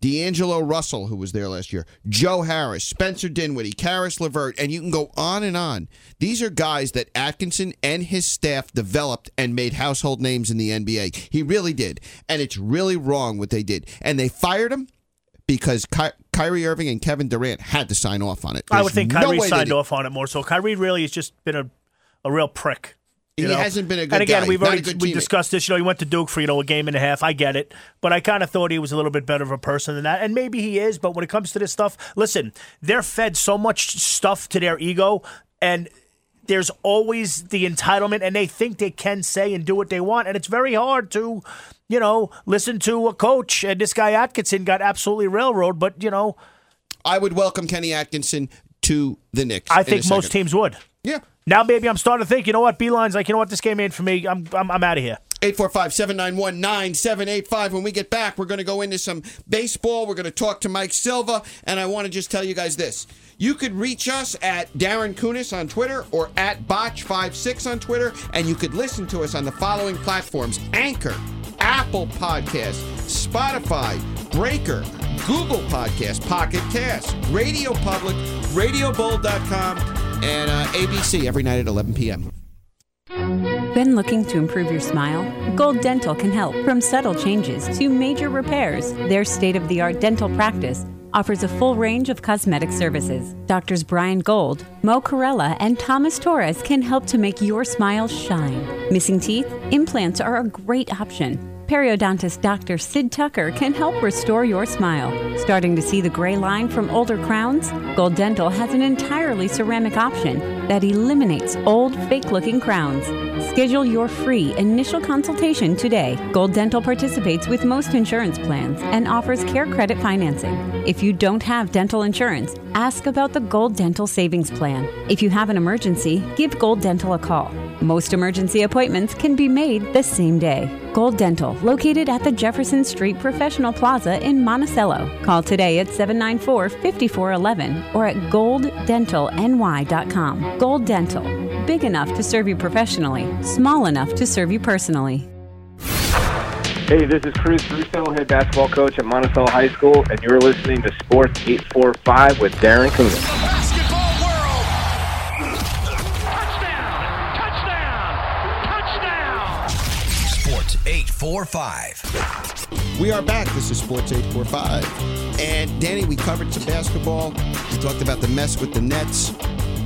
S5: D'Angelo Russell, who was there last year, Joe Harris, Spencer Dinwiddie, Caris LeVert, and you can go on and on. These are guys that Atkinson and his staff developed and made household names in the NBA. He really did. And it's really wrong what they did. And they fired him because Ky- Kyrie Irving and Kevin Durant had to sign off on it.
S6: I would think
S5: no
S6: Kyrie
S5: they
S6: signed off on it more. So Kyrie really has just been a, a real prick. You
S5: He
S6: know?
S5: hasn't been a good
S6: And again,
S5: guy,
S6: we've
S5: not
S6: already we discussed this. You know, he went to Duke for you know a game and a half. I get it, but I kind of thought he was a little bit better of a person than that, and maybe he is. But when it comes to this stuff, listen, they're fed so much stuff to their ego, and there's always the entitlement, and they think they can say and do what they want, and it's very hard to, you know, listen to a coach. And this guy Atkinson got absolutely railroad, but you know,
S5: I would welcome Kenny Atkinson to the Knicks.
S6: I think most teams would.
S5: Yeah.
S6: Now, maybe I'm starting to think, you know what, Beeline's like, you know what, this game ain't for me. I'm, I'm, I'm out of here.
S5: 845 791 9785. When we get back, we're going to go into some baseball. We're going to talk to Mike Silva. And I want to just tell you guys this. You could reach us at Darin Kunis on Twitter or at Boch56 on Twitter. And you could listen to us on the following platforms Anchor, Apple Podcasts, Spotify, Breaker, Google Podcasts, Pocket Cast, Radio Public, RadioBold.com, and uh, ABC every night at 11 p.m.
S8: Been looking to improve your smile? Gold Dental can help. From subtle changes to major repairs, their state of the art dental practice offers a full range of cosmetic services. Doctors Brian Gold, Mo Corella, and Thomas Torres can help to make your smile shine. Missing teeth? Implants are a great option. Periodontist Dr. Sid Tucker can help restore your smile. Starting to see the gray line from older crowns? Gold Dental has an entirely ceramic option that eliminates old, fake looking crowns. Schedule your free initial consultation today. Gold Dental participates with most insurance plans and offers care credit financing. If you don't have dental insurance, ask about the Gold Dental Savings Plan. If you have an emergency, give Gold Dental a call. Most emergency appointments can be made the same day. Gold Dental, located at the Jefferson Street Professional Plaza in Monticello. Call today at 794 5411 or at golddentalny.com. Gold Dental, big enough to serve you professionally, small enough to serve you personally.
S9: Hey, this is Cruz Russo, head basketball coach at Monticello High School, and you're listening to Sports 845 with Darin Kunis.
S10: 845.
S5: We are back. This is Sports 845. And Danny, we covered some basketball. We talked about the mess with the Nets.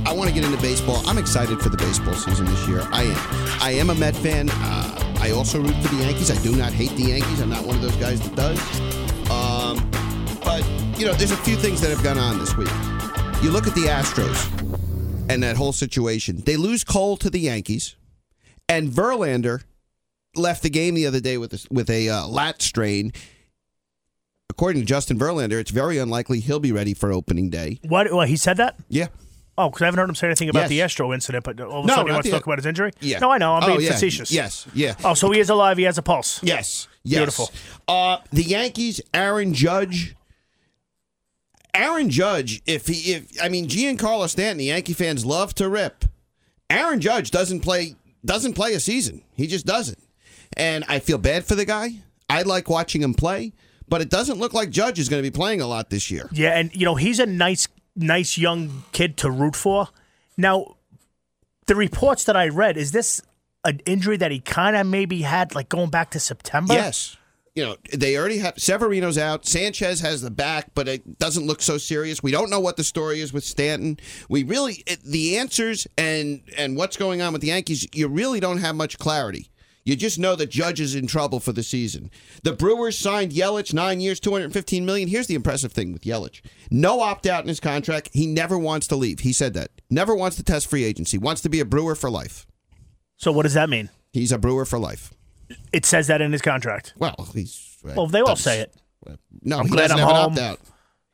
S5: I want to get into baseball. I'm excited for the baseball season this year. I am. I am a Met fan. Uh, I also root for the Yankees. I do not hate the Yankees. I'm not one of those guys that does. Um, but, you know, there's a few things that have gone on this week. You look at the Astros and that whole situation. They lose Cole to the Yankees, and Verlander left the game the other day with a, with a uh, lat strain. According to Justin Verlander, it's very unlikely he'll be ready for opening day.
S6: What? Well, he said that?
S5: Yeah.
S6: Oh, because I haven't heard him say anything about
S5: Yes.
S6: the Astro incident, but all of a
S5: No,
S6: sudden he wants to talk about his injury?
S5: Yeah.
S6: No, I know. I'm
S5: Oh,
S6: being
S5: yeah.
S6: facetious.
S5: Yes. Yeah.
S6: Oh, so he is alive. He has a pulse.
S5: Yes. Yes.
S6: Beautiful.
S5: Uh, the Yankees, Aaron Judge Aaron Judge, if he, if I mean Giancarlo Stanton, the Yankee fans love to rip. Aaron Judge doesn't play doesn't play a season. He just doesn't, and I feel bad for the guy. I like watching him play, but it doesn't look like Judge is going to be playing a lot this year.
S6: Yeah, and you know he's a nice, nice young kid to root for. Now, the reports that I read is this an injury that he kind of maybe had like going back to September?
S5: Yes. You know, they already have Severino's out. Sanchez has the back, but it doesn't look so serious. We don't know what the story is with Stanton. We really it, the answers and and what's going on with the Yankees, you really don't have much clarity. You just know that Judge is in trouble for the season. The Brewers signed Yelich nine years, two hundred fifteen million. Here's the impressive thing with Yelich: no opt out in his contract. He never wants to leave. He said that. Never wants to test free agency. Wants to be a Brewer for life.
S6: So what does that mean?
S5: He's a Brewer for life.
S6: It says that in his contract.
S5: Well, he's uh,
S6: well. They all say it.
S5: No,
S6: I'm
S5: he
S6: glad
S5: doesn't
S6: I'm
S5: have
S6: home.
S5: an opt out.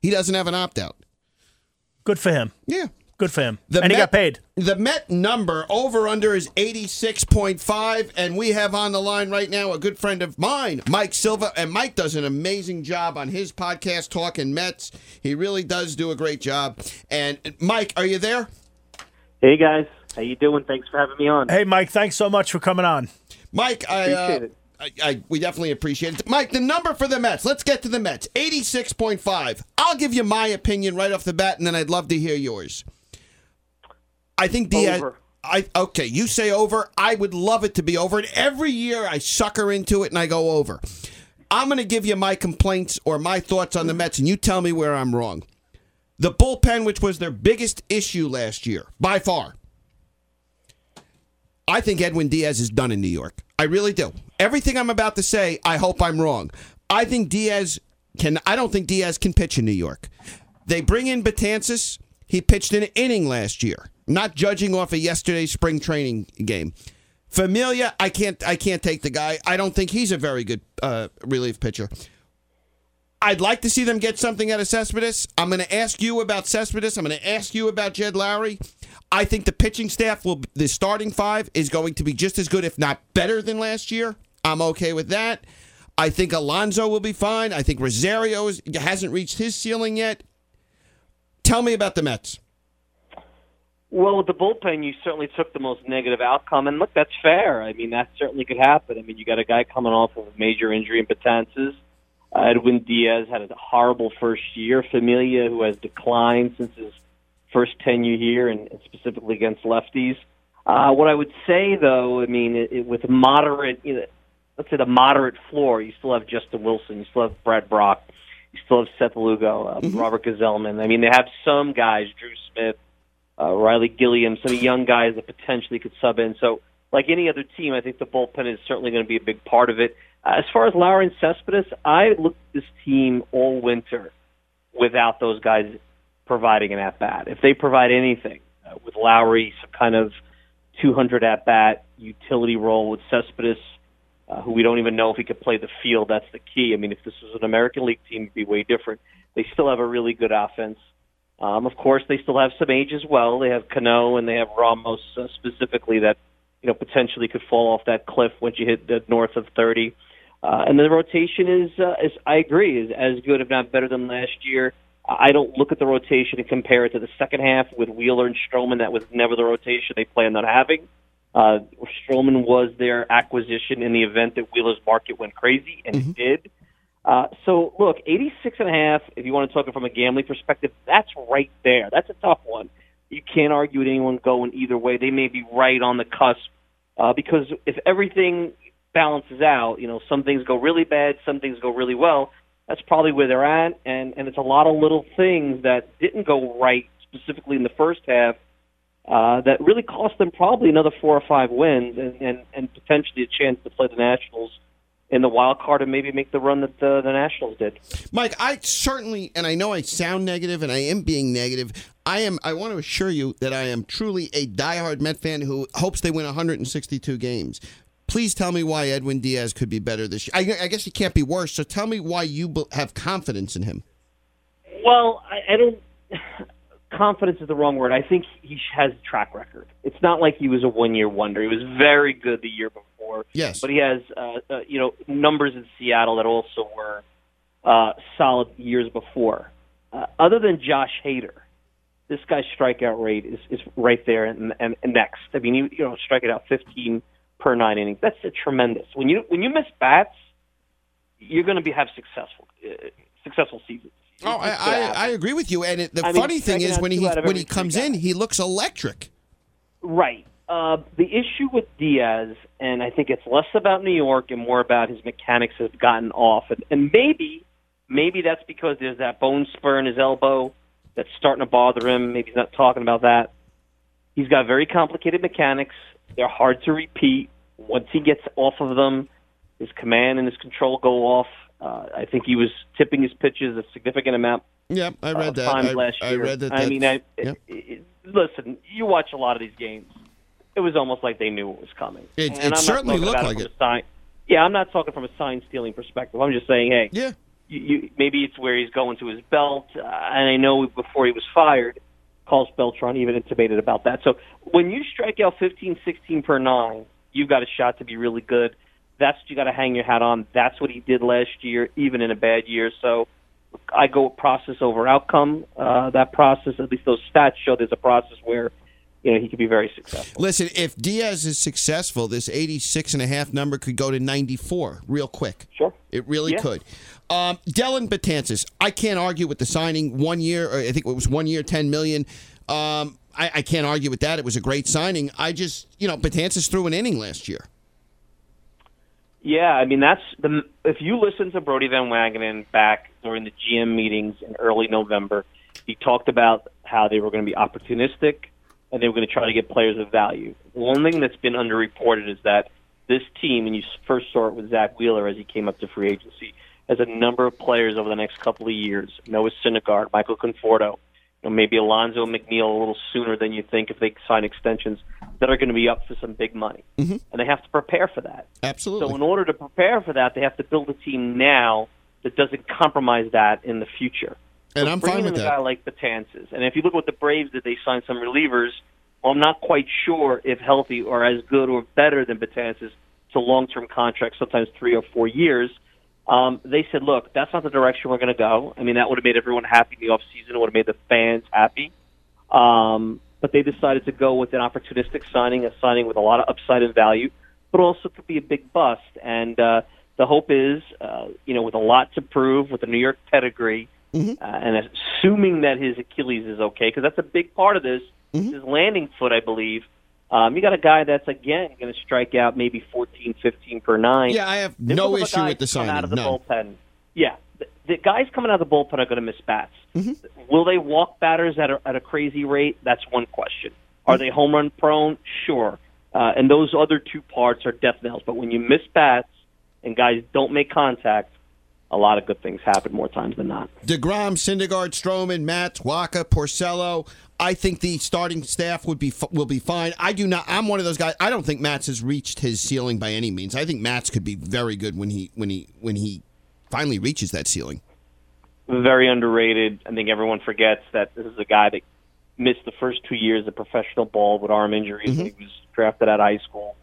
S5: He doesn't have an opt out.
S6: Good for him.
S5: Yeah.
S6: Good for him.
S5: The
S6: and he
S5: Met-
S6: got paid.
S5: The Met number over under is 86.5. And we have on the line right now a good friend of mine, Mike Silva. And Mike does an amazing job on his podcast, Talking Mets. He really does do a great job. And Mike, are you there?
S10: Hey guys, how you doing? Thanks for having me on.
S6: Hey, Mike. Thanks so much for coming on.
S5: Mike, I, uh,
S10: it.
S5: I, I we definitely appreciate it. Mike, the number for the Mets. Let's get to the Mets. 86.5. I'll give you my opinion right off the bat, and then I'd love to hear yours. I think Diaz.
S10: Uh, over.
S5: I okay. You say over. I would love it to be over. And every year I sucker into it and I go over. I'm going to give you my complaints or my thoughts on the Mets, and you tell me where I'm wrong. The bullpen, which was their biggest issue last year by far. I think Edwin Diaz is done in New York. I really do. Everything I'm about to say, I hope I'm wrong. I think Diaz can. I don't think Diaz can pitch in New York. They bring in Betances. He pitched an inning last year. Not judging off of yesterday's spring training game. Familia, I can't. I can't take the guy. I don't think he's a very good uh, relief pitcher. I'd like to see them get something out of Cespedes. I'm going to ask you about Cespedes. I'm going to ask you about Jed Lowrie. I think the pitching staff will, the starting five is going to be just as good, if not better, than last year. I'm okay with that. I think Alonso will be fine. I think Rosario is, hasn't reached his ceiling yet. Tell me about the Mets.
S10: Well, with the bullpen, you certainly took the most negative outcome, and look, that's fair. I mean, that certainly could happen. I mean, you got a guy coming off of a major injury in Betances. Uh, Edwin Diaz had a horrible first year. Familia, who has declined since his first tenure here, and, and specifically against lefties. Uh, what I would say, though, I mean, it, it, with moderate, you know, let's say the moderate floor, you still have Justin Wilson, you still have Brad Brach, you still have Seth Lugo, uh, Robert Gsellman. I mean, they have some guys, Drew Smith, uh, Ryley Gilliam, some young guys that potentially could sub in. So, like any other team, I think the bullpen is certainly going to be a big part of it. Uh, as far as Lowrie and Cespedes, I looked at this team all winter without those guys providing an at bat. If they provide anything uh, with Lowrie, some kind of 200 at bat utility role with Cespedes, uh, who we don't even know if he could play the field. That's the key. I mean, if this was an American League team, it'd be way different. They still have a really good offense. Um, of course, they still have some age as well. They have Cano and they have Ramos uh, specifically that you know potentially could fall off that cliff once you hit the north of 30. Uh, and the rotation is, uh, is, I agree, is as good if not better than last year. I don't look at the rotation and compare it to the second half with Wheeler and Stroman. That was never the rotation they planned on having. Uh, Stroman was their acquisition in the event that Wheeler's market went crazy, and it did. Uh, so, look, 86 and a half, if you want to talk it from a gambling perspective, that's right there. That's a tough one. You can't argue with anyone going either way. They may be right on the cusp uh, because if everything balances out, you know, some things go really bad, some things go really well. That's probably where they're at, and and it's a lot of little things that didn't go right specifically in the first half uh, that really cost them probably another four or five wins, and and, and potentially a chance to play the Nationals in the wild card and maybe make the run that the, the Nationals did.
S5: Mike, I certainly, and I know I sound negative, and I am being negative. I am. I want to assure you that I am truly a diehard Met fan who hopes they win 162 games. Please tell me why Edwin Diaz could be better this year. I, I guess he can't be worse. So tell me why you have confidence in him.
S10: Well, I, I don't. Confidence is the wrong word. I think he has a track record. It's not like he was a one-year wonder. He was very good the year before.
S5: Yes.
S10: but he has, uh, uh, you know, numbers in Seattle that also were uh, solid years before. uh, other than Josh Hader, this guy's strikeout rate is, is right there and, and, and next. I mean, you, you know, striking out 15 per nine innings. That's a tremendous. When you when you miss bats, you're going to be have successful uh, successful seasons.
S5: Oh, I, I, I agree with you. And it, the
S10: I mean,
S5: funny thing is when he when he comes in, he looks electric.
S10: Right. Uh, the issue with Diaz, and I think it's less about New York and more about his mechanics have gotten off, and, and maybe, maybe that's because there's that bone spur in his elbow that's starting to bother him. Maybe he's not talking about that. He's got very complicated mechanics. They're hard to repeat. Once he gets off of them, his command and his control go off. Uh, I think he was tipping his pitches a significant amount
S5: Yep, I read
S10: of
S5: that. I,
S10: last
S5: I read that.
S10: I mean, I,
S5: yep.
S10: it, it, listen, you watch a lot of these games. It was almost like they knew it was coming.
S5: It-
S10: And
S5: it
S10: I'm
S5: certainly looked like it.
S10: a Sign, yeah, I'm not talking from a sign stealing perspective. I'm just saying, hey,
S5: yeah,
S10: you, you, maybe it's where he's going to his belt. Uh, and I know before he was fired, Carlos Beltran even intimated about that. So when you strike out 15, 16 per nine, you've got a shot to be really good. That's what you got to hang your hat on. That's what he did last year, even in a bad year. So I go with process over outcome. Uh, that process, at least those stats show there's a process where you know he could be very successful.
S5: Listen, if Diaz is successful, this 86 and a half number could go to 94 real quick.
S10: Sure.
S5: It really
S10: Yeah.
S5: could. Um, Dellin Betances, I can't argue with the signing. One year, or I think it was one year, 10 million. Um, I, I can't argue with that. It was a great signing. I just, you know, Betances threw an inning last year.
S10: Yeah, I mean that's the if you listen to Brodie Van Wagenen back during the GM meetings in early November, he talked about how they were going to be opportunistic and they were going to try to get players of value. One thing that's been underreported is that this team, and you first saw it with Zack Wheeler as he came up to free agency, has a number of players over the next couple of years. Noah Syndergaard, Michael Conforto, you know, maybe Alonso McNeil a little sooner than you think if they sign extensions that are going to be up for some big money,
S5: mm-hmm.
S10: and they have to prepare for that.
S5: Absolutely.
S10: So in order to prepare for that, they have to build a team now that doesn't compromise that in the future.
S5: And I'm fine
S10: in
S5: with
S10: a
S5: that.
S10: guy like Betances, and if you look at what the Braves did, they signed some relievers. Well, I'm not quite sure if healthy or as good or better than Betances to long-term contracts, sometimes three or four years. Um, they said, "Look, that's not the direction we're going to go." I mean, that would have made everyone happy in the off season. It would have made the fans happy. Um, but they decided to go with an opportunistic signing, a signing with a lot of upside and value, but also could be a big bust. And uh, the hope is, uh, you know, with a lot to prove, with the New York pedigree,
S5: Mm-hmm.
S10: uh, and assuming that his Achilles is okay, because that's a big part of this,
S5: Mm-hmm.
S10: his landing foot, I believe. Um, you got a guy that's again going to strike out maybe 14, 15 per nine.
S5: Yeah, I have
S10: This
S5: no
S10: was
S5: issue with the
S10: coming
S5: signing.
S10: Out of the
S5: no.
S10: bullpen. Yeah, the, the guys coming out of the bullpen are going to miss bats.
S5: Mm-hmm.
S10: Will they walk batters at a, at a crazy rate? That's one question. Are
S5: Mm-hmm.
S10: they home run prone? Sure. Uh, and those other two parts are death nails. But when you miss bats and guys don't make contact, a lot of good things happen more times than not.
S5: DeGrom, Syndergaard, Stroman, Matz, Wacha, Porcello. I think the starting staff would be will be fine. I do not. I'm one of those guys. I don't think Matz has reached his ceiling by any means. I think Matz could be very good when he when he when he finally reaches that ceiling.
S10: very underrated. I think everyone forgets that this is a guy that missed the first two years of professional ball with arm injuries. when He was drafted out of high school.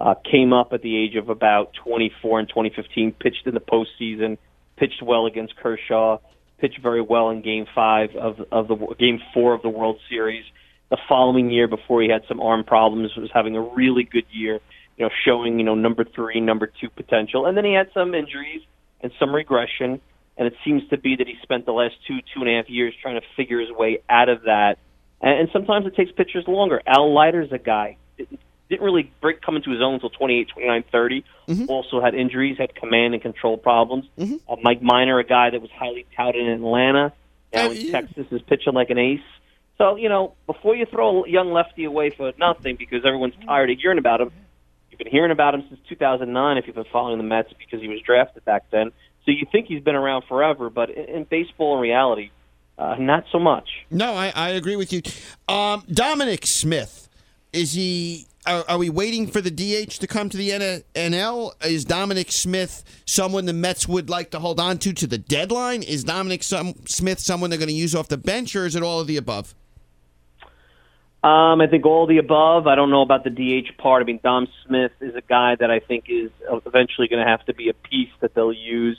S10: Uh, came up at the age of about 24 in 2015. Pitched in the postseason. Pitched well against Kershaw. Pitched very well in Game Five of of the Game Four of the World Series. The following year, before he had some arm problems, was having a really good year. You know, showing you know number three, number two potential, and then he had some injuries and some regression and it seems to be that he spent the last two two and a half years trying to figure his way out of that. And, and sometimes it takes pitchers longer. Al Leiter's a guy didn't, really break come into his own until 28, 29, 30. Also had injuries, had command and control problems. Uh, Mike Minor, a guy that was highly touted in Atlanta, now in Texas is pitching like an ace. So you know, before you throw a young lefty away for nothing because everyone's tired of hearing about him, You've been hearing about him since 2009 if you've been following the Mets because he was drafted back then. So you think he's been around forever, but in, in baseball, in reality, uh, not so much.
S5: No, I, I agree with you. Um, Dominic Smith, is he? Are, are we waiting for the DH to come to the N- NL? Is Dominic Smith someone the Mets would like to hold on to to the deadline? Is Dominic some, Smith someone they're going to use off the bench, or is it all of the above?
S10: Um, I think all the above. I don't know about the DH part. I mean, Dom Smith is a guy that I think is eventually going to have to be a piece that they'll use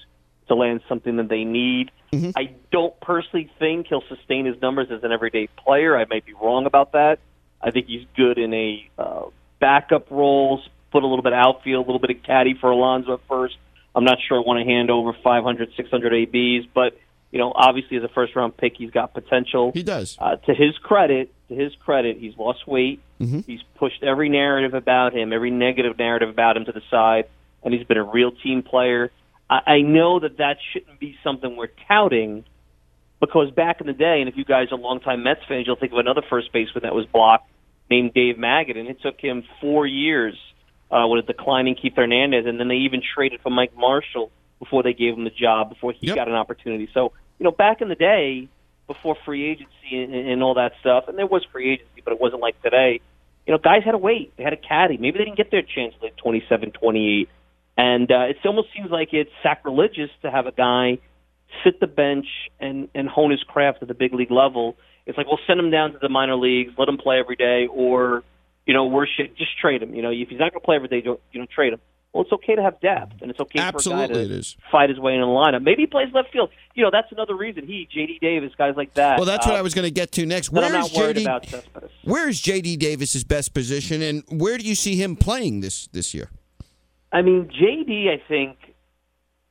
S10: to land something that they need. I don't personally think he'll sustain his numbers as an everyday player. I might be wrong about that. I think he's good in a uh, backup roles, put a little bit of outfield, a little bit of caddy for Alonso at first. I'm not sure I want to hand over 500, 600 ABs, but you know, obviously as a first round pick, he's got potential.
S5: He does.
S10: Uh, to his credit, to his credit, he's lost weight.
S5: Mm-hmm.
S10: He's pushed every narrative about him, every negative narrative about him to the side, and he's been a real team player. I, I know that that shouldn't be something we're touting because back in the day, and if you guys are longtime Mets fans, you'll think of another first baseman that was blocked named Dave Magadan, and it took him four years uh, with a declining Keith Hernandez, and then they even traded for Mike Marshall before they gave him the job, before he
S5: Yep.
S10: got an opportunity. So, you know, back in the day, before free agency and, and all that stuff, and there was free agency, but it wasn't like today. You know, guys had to wait. They had a caddy. Maybe they didn't get their chance at 27, 28. And uh, it almost seems like it's sacrilegious to have a guy sit the bench and, and hone his craft at the big league level. It's like, well, send him down to the minor leagues, let him play every day, or, you know, worse shit, just trade him. You know, if he's not going to play every day, don't, you know, trade him. Well, it's okay to have depth, and it's okay for a
S5: Absolutely,
S10: guy to
S5: is.
S10: fight his way in the lineup. Maybe he plays left field. You know, that's another reason. He, J.D. Davis, guys like that.
S5: Well, that's what
S10: uh,
S5: I was going to get to next.
S10: that
S5: Where's JD?
S10: about
S5: Where's JD Davis's best position, and where do you see him playing this this year?
S10: I mean, JD, I think,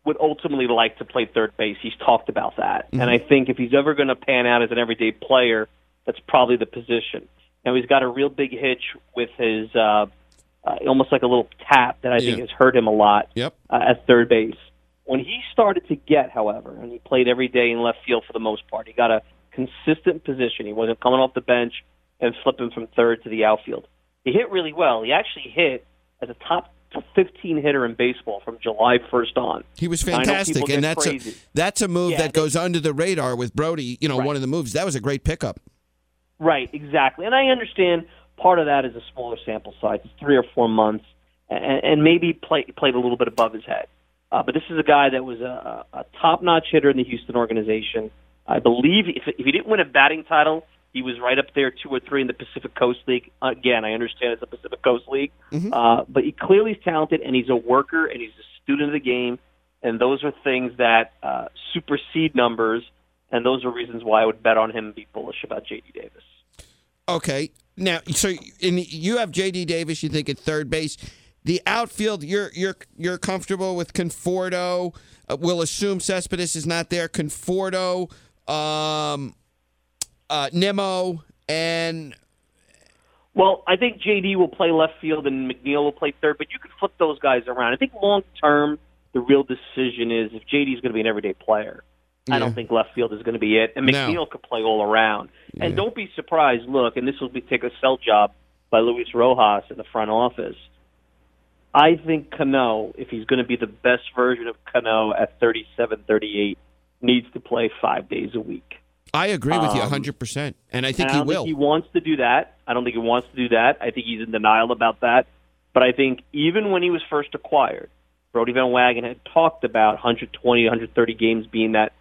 S10: would ultimately like to play third base. He's talked about that. And I think if he's ever going to pan out as an everyday player, that's probably the position. Now, he's got a real big hitch with his uh, uh, almost like a little tap that I think has hurt him a lot
S5: Yep.
S10: uh, at third base. When he started to get, however, and he played every day in left field for the most part, he got a consistent position. He wasn't coming off the bench and flipping from third to the outfield. He hit really well. He actually hit as a top 15 hitter in baseball from July 1st on.
S5: He was fantastic, and that's
S10: crazy.
S5: a that's a move
S10: Yeah,
S5: that goes under the radar with Brodie. You know,
S10: Right.
S5: one of the moves that was a great pickup.
S10: Right, exactly. And I understand part of that is a smaller sample size. It's three or four months, and, and maybe play, played a little bit above his head. Uh, but this is a guy that was a, a top-notch hitter in the Houston organization. I believe if, if he didn't win a batting title, he was right up there, two or three in the Pacific Coast League. Again, I understand it's a Pacific Coast League, uh, but he clearly is talented, and he's a worker, and he's a student of the game, and those are things that uh, supersede numbers, and those are reasons why I would bet on him and be bullish about J.D. Davis.
S5: Okay, now so in, you have JD Davis. You think at third base, the outfield. You're you're you're comfortable with Conforto. Uh, we'll assume Cespedes is not there. Conforto, um, uh, Nimmo, and
S10: Well, I think JD will play left field and McNeil will play third, but you could flip those guys around. I think long term, the real decision is if JD is going to be an everyday player. I don't think left field is going to be it, and
S5: No.
S10: McNeil could play all around. And don't be surprised. Look, and this will be take a sell job by Luis Rojas in the front office. I think Cano, if he's going to be the best version of Cano at 37, 38, needs to play five days a week.
S5: I agree with you
S10: Um,
S5: 100. percent And I think
S10: And I
S5: he
S10: don't
S5: will.
S10: think he wants to do that. I don't think he wants to do that. I think he's in denial about that. But I think even when he was first acquired, Brodie Van Wagen had talked about 120, 130 games being that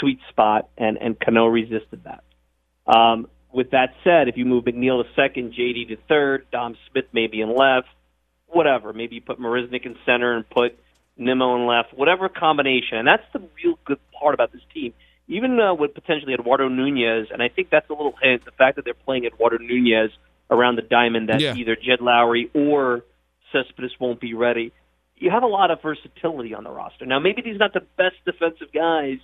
S10: sweet spot, and and Cano resisted that. Um, with that said, if you move McNeil to second, JD to third, Dom Smith maybe in left, whatever. Maybe you put Marisnick in center and put Nimmo in left, whatever combination. And that's the real good part about this team. Even uh, with potentially Eduardo Nunez, and I think that's a little hint, the fact that they're playing Eduardo Nunez around the diamond that
S5: Yeah.
S10: either Jed Lowrie or Cespedes won't be ready. You have a lot of versatility on the roster. Now, maybe these are not the best defensive guys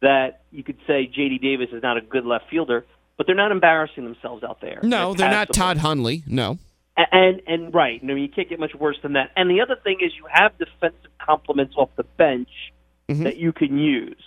S10: that you could say J.D. Davis is not a good left fielder, but they're not embarrassing themselves out there.
S5: no, they're not. Todd Hundley. No.
S10: A- And and right, I mean, you can't get much worse than that. And the other thing is, you have defensive complements off the bench that you can use.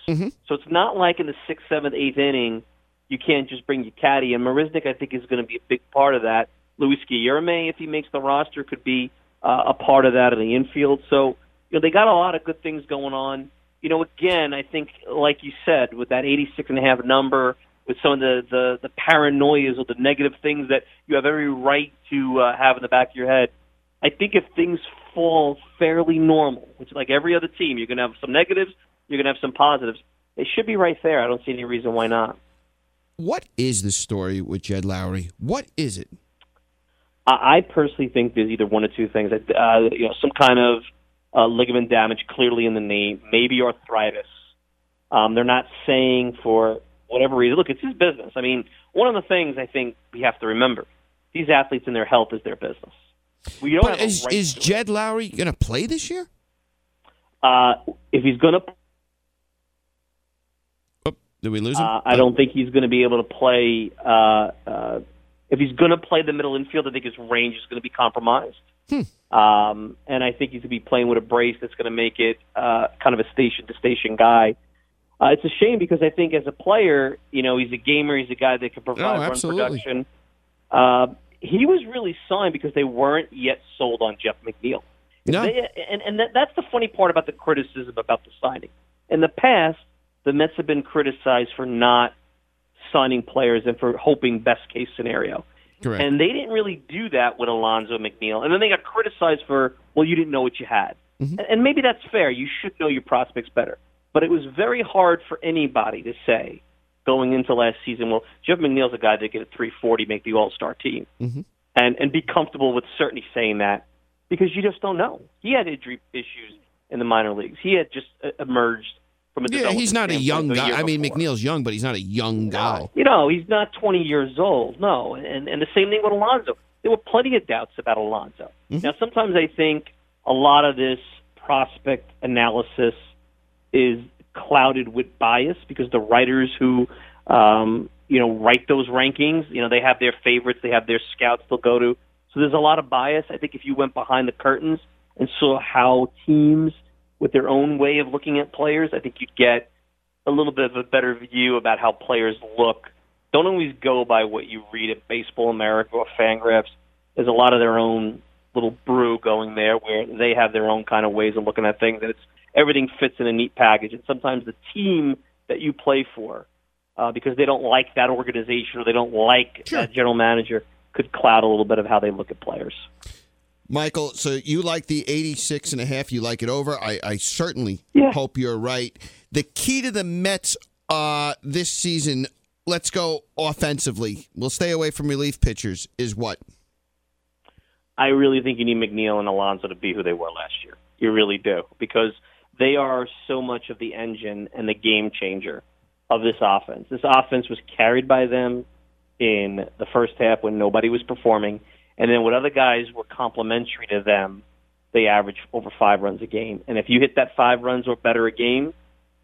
S10: So it's not like in the sixth, seventh, eighth inning, you can't just bring your caddy. And Marisnick, I think, is going to be a big part of that. Luis Guillorme, if he makes the roster, could be uh, a part of that in the infield. So you know, they got a lot of good things going on. You know, again, I think, like you said, with that 86 and a half number, with some of the, the, the paranoias or the negative things that you have every right to uh, have in the back of your head, I think if things fall fairly normal, which like every other team, you're going to have some negatives, you're going to have some positives. They should be right there. I don't see any reason why not.
S5: What is the story with Jed Lowrie? What is it?
S10: I I personally think there's either one or two things. Uh, you know, some kind of uh, ligament damage, clearly in the knee, maybe arthritis. Um, they're not saying for whatever reason. Look, it's his business. I mean, one of the things I think we have to remember: these athletes and their health is their business. We don't
S5: is,
S10: right
S5: is Jed Lowrie going to play this year?
S10: Uh, if he's going to,
S5: Did we lose him?
S10: uh, I don't think he's going to be able to play. Uh, uh, if he's going to play the middle infield, I think his range is going to be compromised. Um, and I think he's going to be playing with a brace that's going to make it uh, kind of a station to station guy. Uh, it's a shame because I think as a player, you know, he's a gamer. He's a guy that can provide
S5: Oh,
S10: run production. He was really signed because they weren't yet sold on Jeff McNeil.
S5: No.
S10: They, and and that, that's the funny part about the criticism about the signing. In the past, the Mets have been criticized for not signing players and for hoping best case scenario.
S5: Correct.
S10: And they didn't really do that with Alonso McNeil. And then they got criticized for, well, you didn't know what you had.
S5: Mm-hmm.
S10: And maybe that's fair. You should know your prospects better. But it was very hard for anybody to say going into last season, well, Jeff McNeil's a guy that get a 340, make the All Star team,
S5: Mm-hmm.
S10: and and be comfortable with certainly saying that because you just don't know. He had injury issues in the minor leagues. He had just uh, emerged from a
S5: yeah, he's not a young guy. I mean,
S10: before.
S5: McNeil's young, but he's not a young guy.
S10: You know, he's not 20 years old. No, and and the same thing with Alonso. There were plenty of doubts about Alonso. Now, sometimes I think a lot of this prospect analysis is clouded with bias because the writers who um, you know write those rankings, you know, they have their favorites, they have their scouts they'll go to. So there's a lot of bias. I think if you went behind the curtains and saw how teams with their own way of looking at players, I think you'd get a little bit of a better view about how players look. Don't always go by what you read at Baseball America or Fangraphs. There's a lot of their own little brew going there where they have their own kind of ways of looking at things, and it's everything fits in a neat package. And sometimes the team that you play for, uh, because they don't like that organization or they don't like that general manager, could cloud a little bit of how they look at players.
S5: Michael, so you like the 86 and a half, you like it over. I, I certainly hope you're right. The key to the Mets uh, this season, let's go offensively. We'll stay away from relief pitchers, is what?
S10: I really think you need McNeil and Alonso to be who they were last year. You really do because they are so much of the engine and the game changer of this offense. This offense was carried by them in the first half when nobody was performing, and then when other guys were complementary to them, they averaged over five runs a game. And if you hit that five runs or better a game,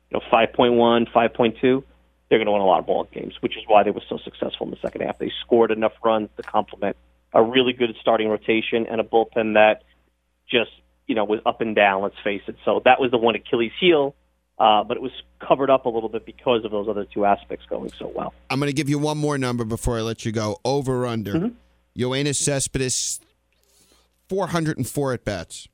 S10: you know, 5.1, 5.2, they're going to win a lot of ball games, which is why they were so successful in the second half. They scored enough runs to complement a really good starting rotation and a bullpen that just, you know, was up and down, let's face it. So that was the one Achilles heel, uh, but it was covered up a little bit because of those other two aspects going so well.
S5: I'm going to give you one more number before I let you go. Over under.
S10: Mm-hmm.
S5: Yoenis Cespedes, 404 at bats.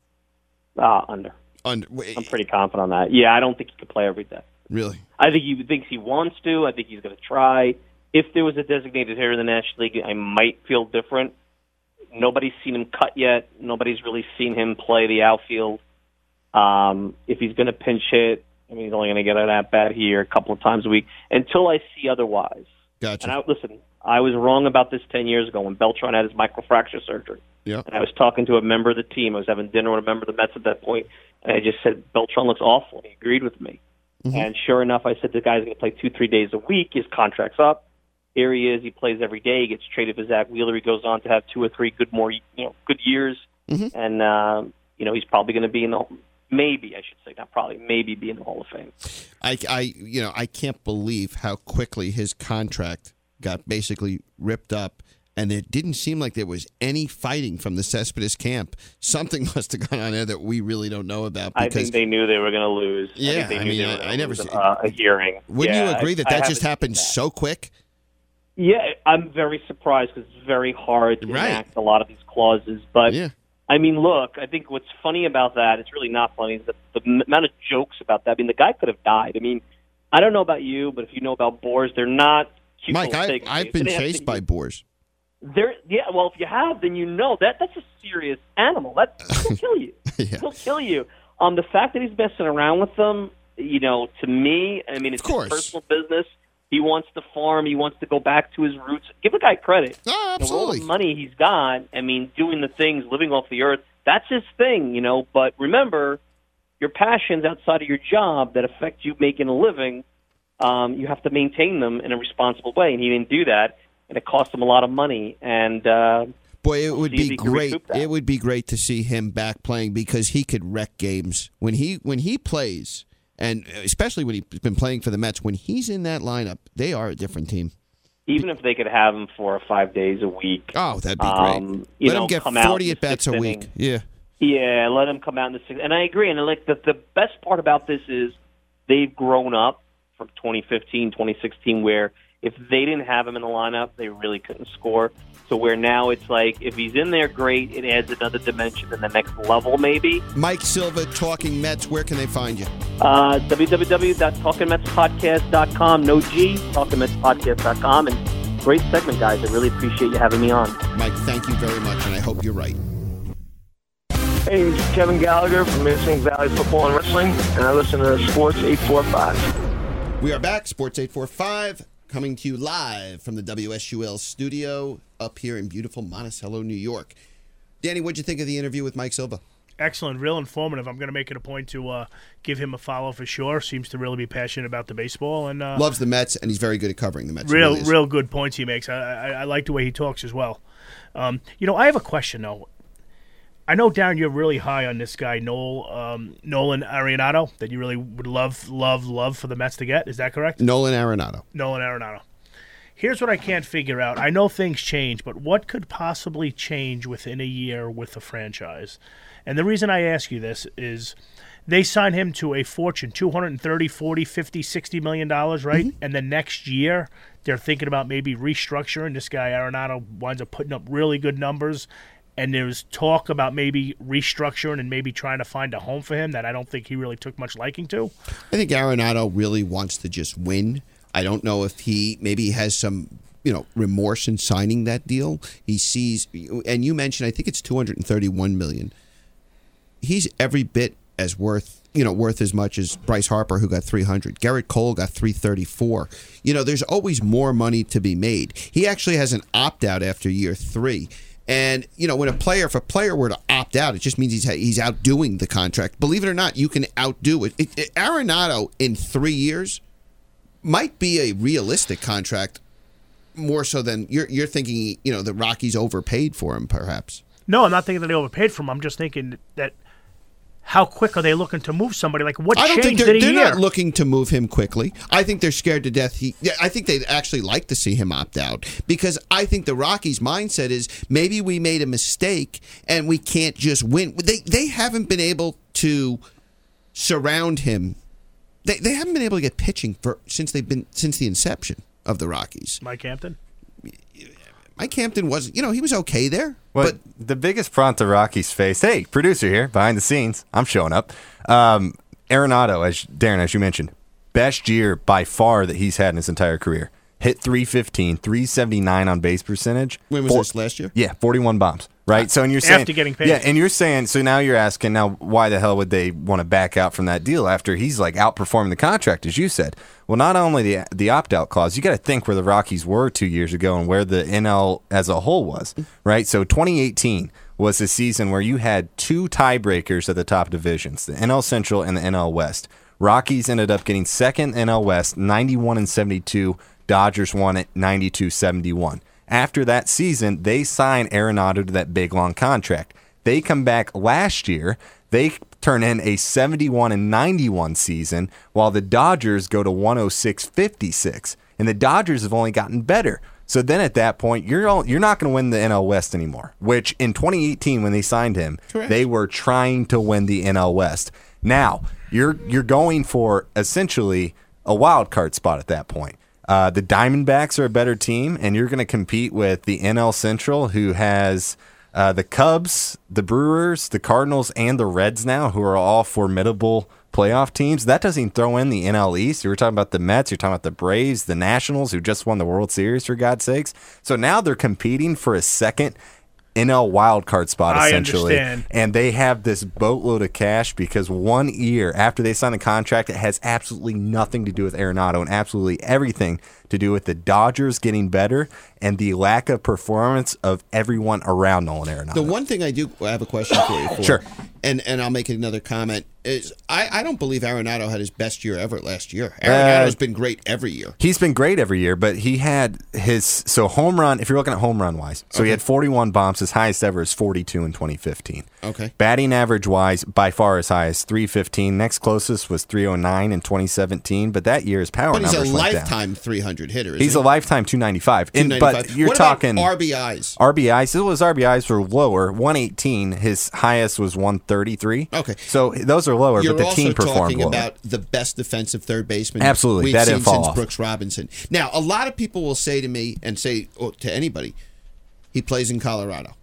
S10: Uh, under.
S5: Under.
S10: I'm pretty confident on that. Yeah, I don't think he could play every day.
S5: Really?
S10: I think he thinks he wants to. I think he's going to try. If there was a designated hitter in the National League, I might feel different. Nobody's seen him cut yet. Nobody's really seen him play the outfield. Um, if he's going to pinch hit, I mean, he's only going to get an at bat here a couple of times a week until I see otherwise.
S5: Gotcha.
S10: And I, listen, I was wrong about this 10 years ago when Beltran had his microfracture surgery.
S5: Yeah.
S10: And I was talking to a member of the team. I was having dinner with a member of the Mets at that point, and I just said, Beltran looks awful. He agreed with me. And sure enough, I said, the guy's going to play two, three days a week. His contract's up. Here he is. He plays every day. He gets traded for Zack Wheeler. He goes on to have two or three good more, you know, good years. And, um, you know, he's probably going to be in the, maybe, I should say, not probably, maybe be in the Hall of Fame.
S5: I, I, you know, I can't believe how quickly his contract got basically ripped up, and it didn't seem like there was any fighting from the Cespedes camp. Something must have gone on there that we really don't know about.
S10: I think they knew they were going to lose.
S5: Yeah,
S10: I,
S5: I mean, I- I never
S10: lose, uh, a hearing.
S5: wouldn't
S10: Yeah,
S5: you agree that that just happened
S10: that.
S5: so quick?
S10: Yeah, I'm very surprised because it's very hard to
S5: Right.
S10: enact a lot of these clauses. But
S5: Yeah.
S10: I mean, look, I think what's funny about that, it's really not funny, is the, the amount of jokes about that. I mean, the guy could have died. I mean, I don't know about you, but if you know about boars, they're not cute
S5: Mike, I. I've been chased by boars.
S10: They're yeah. Well, if you have, then you know that that's a serious animal. That he'll kill you. He'll kill you. Um, the fact that he's messing around with them, you know, to me, I mean, it's his personal business. He wants to farm. He wants to go back to his roots. Give the guy credit.
S5: Oh,
S10: You know, all the money he's got. I mean, doing the things, living off the earth. That's his thing, you know. But remember, your passions outside of your job that affect you making a living, um, you have to maintain them in a responsible way. And he didn't do that, and it cost him a lot of money. And uh,
S5: Boy, it would be great. It would be great to see him back playing because he could wreck games when he when he plays, and especially when he's been playing for the Mets. When he's in that lineup, they are a different team.
S10: even if they could have him four or five days a week,
S5: Oh, that'd be
S10: Um,
S5: great.
S10: you
S5: Let
S10: know,
S5: him get forty at bats a week.
S10: inning.
S5: Yeah,
S10: Yeah, let him come out in the sixth. And I agree. And like the the best part about this is they've grown up from 2015, 2016, where if they didn't have him in the lineup, they really couldn't score. So where now it's like if he's in there, great. It adds another dimension and the next level, maybe.
S5: Mike Silva, talking Mets. Where can they find you?
S10: Uh, www.talkingmetspodcast.com. No G. Talkingmetspodcast.com. And great segment, guys. I really appreciate you having me on.
S5: Mike, thank you very much, and I hope you're right.
S11: Hey, this is Kevin Gallagher from Michigan Valley Football and Wrestling, and I listen to Sports 845.
S5: We are back, Sports 845, coming to you live from the WSUL studio up here in beautiful Monticello, New York. Danny, what'd you think of the interview with Mike Silva?
S6: Excellent, real informative. I'm going to make it a point to uh, give him a follow for sure. Seems to really be passionate about the baseball and uh,
S5: Loves the Mets, and he's very good at covering the Mets.
S6: Real,
S5: really
S6: real good points he makes. I, I, I like the way he talks as well. Um, you know, I have a question though. I know Darin, you're really high on this guy Noel um, Nolan Arenado that you really would love, love, love for the Mets to get. Is that correct?
S5: Nolan Arenado.
S6: Nolan Arenado. Here's what I can't figure out. I know things change, but what could possibly change within a year with the franchise? And the reason I ask you this is they sign him to a fortune 230 40 50 60 million dollars right and the next year they're thinking about maybe restructuring this guy arenado winds up putting up really good numbers and there's talk about maybe restructuring and maybe trying to find a home for him that i don't think he really took much liking to
S5: I think Arenado really wants to just win. I don't know if he maybe has some you know remorse in signing that deal. He sees, and you mentioned I think it's two hundred and thirty-one million. He's every bit as worth you know worth as much as Bryce Harper, who got three hundred. Gerrit Cole got three thirty-four. You know, there's always more money to be made. He actually has an opt out after year three. And you know, when a player, if a player were to opt out, it just means he's he's outdoing the contract. Believe it or not, you can outdo it. it, it Arenado in three years might be a realistic contract, more so than you're you're thinking. You know, the Rockies overpaid for him, perhaps.
S6: no i'm not thinking that they overpaid for him i'm just thinking that how quick are they looking to move somebody like what
S5: I don't think they're, they're not looking to move him quickly. I think they're scared to death. He, I think they'd actually like to see him opt out because I think the Rockies' mindset is maybe we made a mistake and we can't just win. They they haven't been able to surround him. They they haven't been able to get pitching for since they've been since the inception of the Rockies.
S6: mike hampton
S5: Mike Hampton was, you know, he was okay there,
S12: But the biggest front the Rocky's face, Hey, producer here behind the scenes. I'm showing up. Um, Arenado, as Darin, as you mentioned, best year by far that he's had in his entire career. Hit 315, 379 on base percentage.
S5: When was
S12: Four-
S5: this last year?
S12: Yeah, 41 bombs. Right. So, and you're saying
S6: After getting paid.
S12: Yeah, and you're saying so now you're asking now why the hell would they want to back out from that deal after he's like outperforming the contract as you said. Well, not only the the opt out clause, you got to think where the Rockies were two years ago and where the NL as a whole was. Right. So 2018 was a season where you had two tiebreakers at the top divisions, the NL Central and the NL West. Rockies ended up getting second NL West, 91 and 72. Dodgers won it 92 71. After that season, they sign Arenado to that big long contract. They come back last year. They turn in a 71 and 91 season, while the Dodgers go to 106 56. And the Dodgers have only gotten better. So then at that point, you're all, you're not going to win the NL West anymore. Which in 2018, when they signed him,
S5: Correct.
S12: they were trying to win the NL West. Now you're you're going for essentially a wild card spot at that point. Uh, the Diamondbacks are a better team, and you're going to compete with the NL Central, who has uh, the Cubs, the Brewers, the Cardinals, and the Reds now, who are all formidable playoff teams. That doesn't even throw in the NL East. You were talking about the Mets, you're talking about the Braves, the Nationals, who just won the World Series, for God's sakes. So now they're competing for a second NL wild card spot,
S6: I
S12: essentially.
S6: understand.
S12: And they have this boatload of cash because one year after they sign the contract, it has absolutely nothing to do with Arenado and absolutely everything to do with the Dodgers getting better and the lack of performance of everyone around Nolan Arenado.
S5: The one thing I do I have a question for you. For,
S12: Sure.
S5: And and I'll make another comment is I, I don't believe Arenado had his best year ever last year.
S12: Uh,
S5: Arenado's been great every year.
S12: He's been great every year, but he had his so home run. If you're looking at home run wise, so he had 41 bombs. His highest ever is 42 in 2015.
S5: Okay.
S12: Batting average wise, by far his highest, 315. Next closest was 309 in 2017. But that year his power
S5: But he's a
S12: numbers went down.
S5: lifetime 300 hitter. Isn't
S12: He's
S5: he?
S12: a lifetime 295. And,
S5: 295.
S12: but you're
S5: What
S12: talking
S5: RBIs.
S12: RBIs. So his RBIs were lower. 118. His highest was 133.
S5: Okay.
S12: So those are lower,
S5: You're
S12: but the
S5: also
S12: team performed
S5: talking about the best defensive third baseman
S12: Absolutely.
S5: we've
S12: That
S5: seen since
S12: off.
S5: Brooks Robinson. Now, a lot of people will say to me and say or to anybody, he plays in Colorado.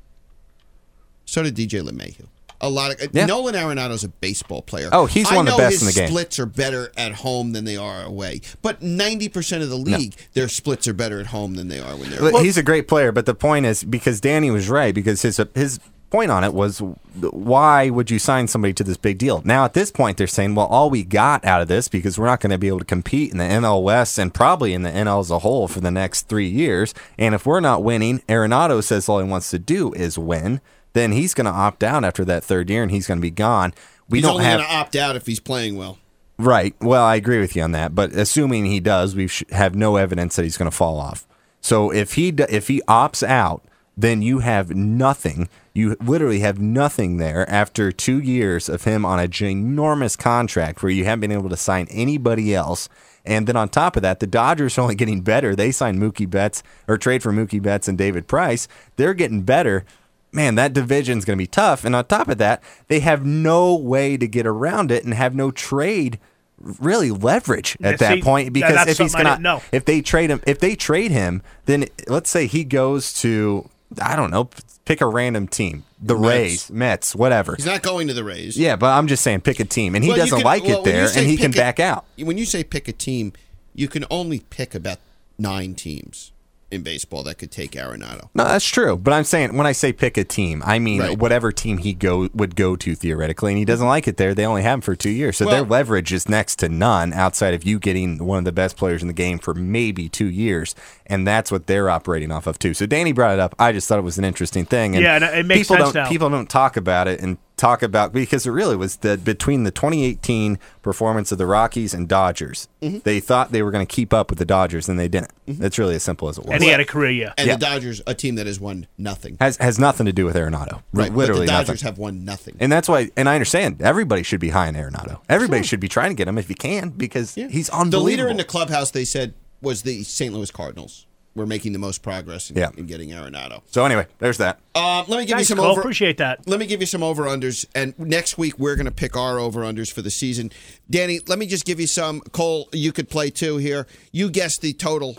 S5: So did DJ LeMahieu. A lot of
S12: Yeah.
S5: Nolan Arenado's a baseball player.
S12: Oh, he's
S5: I
S12: one of the best in the game.
S5: Splits are better at home than they are away, but ninety percent of the league, their splits are better at home than they are when they're. Away.
S12: he's a great player, but the point is because Danny was right because his his point on it was why would you sign somebody to this big deal? Now at this point they're saying, well, all we got out of this because we're not going to be able to compete in the NL West and probably in the NL as a whole for the next three years. And if we're not winning, Arenado says all he wants to do is win. Then he's going to opt out after that third year and he's going to be gone. We
S5: he's
S12: don't
S5: only
S12: have
S5: to opt out if he's playing well.
S12: Right. Well, I agree with you on that. But assuming he does, we have no evidence that he's going to fall off. So if he if he opts out, then you have nothing. You literally have nothing there after two years of him on a ginormous contract where you haven't been able to sign anybody else. And then on top of that, the Dodgers are only getting better. They signed Mookie Betts or trade for Mookie Betts and David Price. They're getting better. Man, that division's going to be tough. And on top of that, they have no way to get around it and have no trade really leverage at that
S6: see,
S12: point because if he's gonna if they trade him if they trade him then let's say he goes to I don't know. Pick a random team. The
S5: Mets.
S12: Rays Mets whatever.
S5: He's not going to the Rays.
S12: yeah but I'm just saying pick a team and he
S5: Well,
S12: doesn't
S5: can-
S12: like
S5: well,
S12: it there and he can
S5: a-
S12: back out.
S5: When you say pick a team, you can only pick about nine teams in baseball that could take Arenado.
S12: No, that's true. But I'm saying when I say pick a team, I mean
S5: Right.
S12: whatever team he go would go to theoretically, and he doesn't like it there. They only have him for two years, so their leverage is next to none outside of you getting one of the best players in the game for maybe two years, and that's what they're operating off of too. So Danny brought it up. I just thought it was an interesting thing. And
S6: Yeah, and it makes
S12: people
S6: sense
S12: don't
S6: now.
S12: people don't talk about it and talk about because it really was that between the 2018 performance of the Rockies and Dodgers.
S5: Mm-hmm.
S12: They thought they were going to keep up with the Dodgers, and they didn't. It's really as simple as it was.
S6: and he had a career year.
S5: And
S12: Yeah.
S5: the Dodgers, a team that has won nothing.
S12: has has nothing to do with Arenado.
S5: Right.
S12: Literally
S5: but the
S12: nothing.
S5: Dodgers have won nothing.
S12: And that's why, and I understand everybody should be high on Arenado. Everybody should be trying to get him if you can because he's unbelievable.
S5: The leader in the clubhouse, they said, was the St. Louis Cardinals. We're making the most progress in,
S12: Yeah.
S5: in getting Arenado.
S12: so anyway, there's that.
S5: Um, let me give
S6: Thanks,
S5: you some
S6: Cole.
S5: over.
S6: Appreciate that.
S5: Let me give you some over unders, and next week we're going to pick our over unders for the season. Danny, let me just give you some. Cole, you could play too here. You guess the total.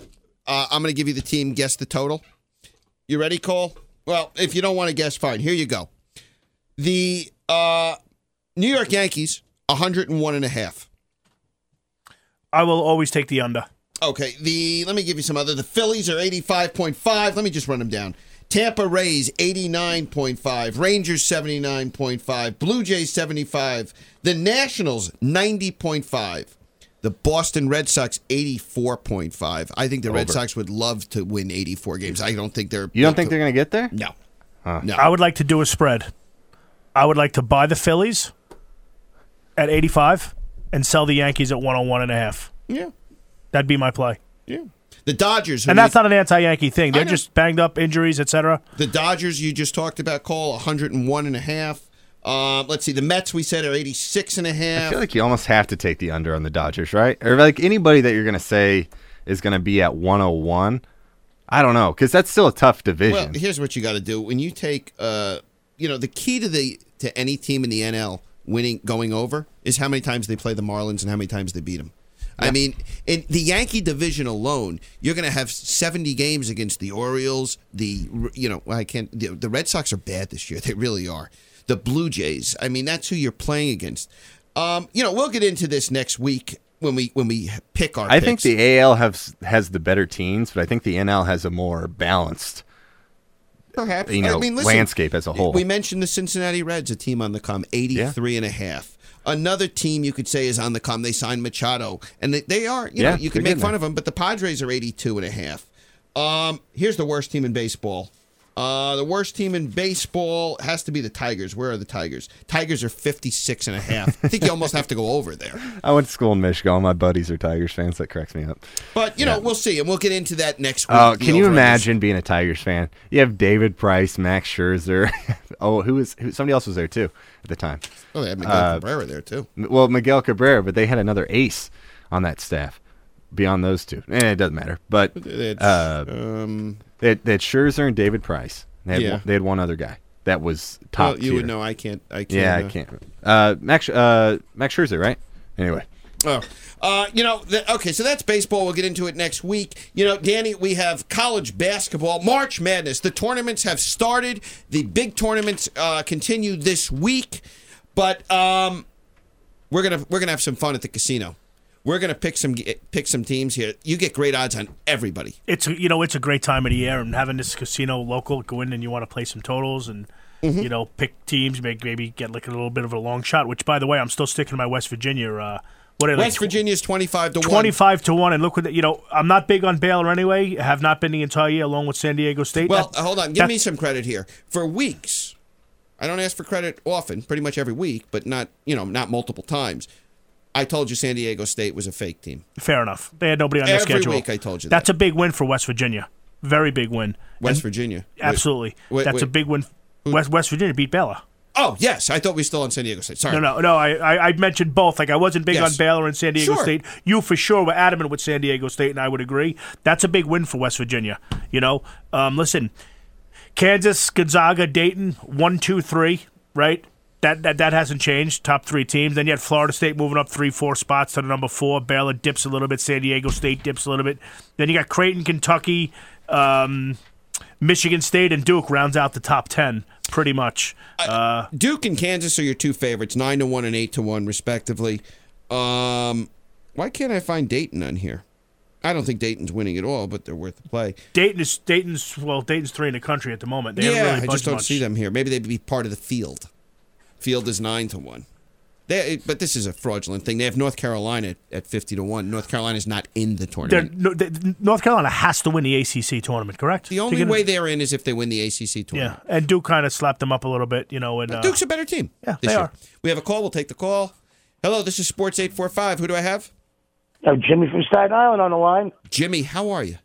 S5: Uh, I'm going to give you the team. Guess the total. You ready, Cole? Well, if you don't want to guess, fine. Here you go. The uh, New York Yankees, 101 and a half.
S6: I will always take the under.
S5: Okay, the let me give you some other. The Phillies are 85.5. Let me just run them down. Tampa Rays 89.5, Rangers 79.5, Blue Jays 75, the Nationals 90.5, the Boston Red Sox 84.5. I think the Red Sox would love to win 84 games. I don't think they're
S12: You don't think they're going to get there?
S5: No. No.
S6: I would like to do a spread. I would like to buy the Phillies at 85 and sell the Yankees at 101 and a half.
S5: Yeah.
S6: That'd be my play.
S5: Yeah. The Dodgers
S6: And that's
S5: we-
S6: not an anti-Yankee thing. They're just banged up, injuries, etc.
S5: The Dodgers you just talked about, call 101 and a half. Um, let's see, the Mets we said are 86 and a
S12: I
S5: half.
S12: feel like you almost have to take the under on the Dodgers, right? Or like anybody that you're going to say is going to be at 101. I don't know because that's still a tough division.
S5: Well, here's what you got to do when you take, uh, you know, the key to the to any team in the NL winning going over is how many times they play the Marlins and how many times they beat them. I mean, in the Yankee division alone, you're going to have 70 games against the Orioles. The you know, I can't. The, the Red Sox are bad this year. They really are. The Blue Jays. I mean, that's who you're playing against. Um, you know, we'll get into this next week when we when we pick our.
S12: I think the AL has has the better teams, but I think the NL has a more balanced
S5: Perhaps.
S12: you know
S5: I mean, listen,
S12: landscape as a whole.
S5: We mentioned the Cincinnati Reds, a team on the come, 83 and a half. Another team you could say is on the come. They signed Machado, and they, they are, you
S12: Yeah,
S5: know, you can make fun of them, but the Padres are 82 and a half. Um, here's the worst team in baseball. Uh, the worst team in baseball has to be the Tigers. Where are the Tigers? Tigers are 56 and a half. I think you almost have to go over there.
S12: I went to school in Michigan. All my buddies are Tigers fans. That cracks me up.
S5: But, you know, we'll see, and we'll get into that next week.
S12: Oh, can you imagine being a Tigers fan? You have David Price, Max Scherzer. oh, who was who, somebody else was there too at the time.
S5: Oh, they had Miguel
S12: Uh,
S5: Cabrera there, too.
S12: Well, Miguel Cabrera, but they had another ace on that staff beyond those two. Eh, it doesn't matter. But uh,
S5: um,
S12: they, had, they had Scherzer and David Price. They had,
S5: Yeah.
S12: one, they had one other guy that was top.
S5: well, you would know. I can't. I can't.
S12: Yeah,
S5: uh,
S12: I can't. Uh, Max uh, Max Scherzer, right? Anyway,
S5: Oh, uh, you know, the, okay, so that's baseball. We'll get into it next week. You know, Danny, we have college basketball, March Madness. The tournaments have started. The big tournaments uh, continue this week, but um, we're gonna we're gonna have some fun at the casino. We're gonna pick some pick some teams here. You get great odds on everybody.
S6: It's a, you know it's a great time of the year, and having this casino local, go in and you want to play some totals and
S5: Mm-hmm.
S6: you know pick teams, maybe maybe get like a little bit of a long shot. Which, by the way, I'm still sticking to my West Virginia. Uh, what
S5: West Virginia's twenty five to one.
S6: 25 to 1 and look what you know i'm not big on baylor anyway have not been the entire year along with san diego state
S5: Well,
S6: That-
S5: hold on. Give me some credit here. For weeks, I don't ask for credit often, pretty much every week, but not you know not multiple times. I told you San Diego State was a fake team.
S6: fair enough. They had nobody on their
S5: Every
S6: schedule.
S5: week I told you
S6: that's a big win for west virginia. Very big win.
S5: West
S6: And-
S5: Virginia.
S6: absolutely.
S5: Wait,
S6: that's a big win. West, west virginia beat baylor.
S5: Oh yes, I thought we were still on San Diego State. Sorry.
S6: no no no I, I, I mentioned both. Like i wasn't big
S5: Yes.
S6: on baylor and san diego
S5: Sure.
S6: state. You for sure were adamant with san diego state and i would agree. That's a big win for west virginia you know? Um, listen Kansas, Gonzaga, Dayton, one, two, three, right? That, that that hasn't changed. Top three teams. Then you had Florida State moving up three, four spots to the number four. Baylor dips a little bit. San Diego State dips a little bit. Then you got Creighton, Kentucky, um, Michigan State, and Duke rounds out the top ten pretty much. Uh,
S5: Duke and Kansas are your two favorites, nine to one and eight to one, respectively. Um, why can't I find Dayton on here? I don't think Dayton's winning at all, but they're worth the play.
S6: Dayton is Dayton's well, Dayton's three in the country at the moment. They
S5: yeah,
S6: really
S5: I just don't
S6: much.
S5: see them here. Maybe they'd be part of the field. Field is nine to one. They, but this is a fraudulent thing. They have North Carolina at, fifty to one. North Carolina is not in the tournament.
S6: no, they- North Carolina has to win the ACC tournament, correct?
S5: The only way they're in is if they win the ACC tournament.
S6: Yeah, and Duke kind of slapped them up a little bit, you know. And uh,
S5: Duke's a better team.
S6: Yeah, they
S5: year.
S6: are.
S5: We have a call. We'll take the call. Hello, this is Sports eight four five. Who do I have?
S13: Oh, Jimmy from Staten Island on the line.
S5: Jimmy, how are you?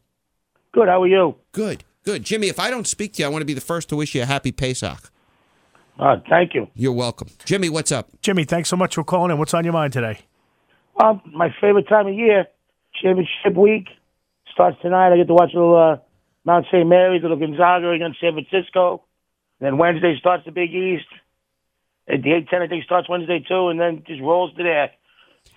S13: Good. How are you?
S5: Good, good. Jimmy, if I don't speak to you, I want to be the first to wish you a happy Pesach.
S13: Uh, thank you.
S5: You're welcome. Jimmy, what's up?
S6: Jimmy, thanks so much for calling in. What's on your mind today?
S13: Um, my favorite time of year, championship week, starts tonight. I get to watch a little uh, Mount St. Mary's, a little Gonzaga against San Francisco. Then Wednesday starts the Big East. And the A-10, I think, starts Wednesday, too, and then just rolls to there.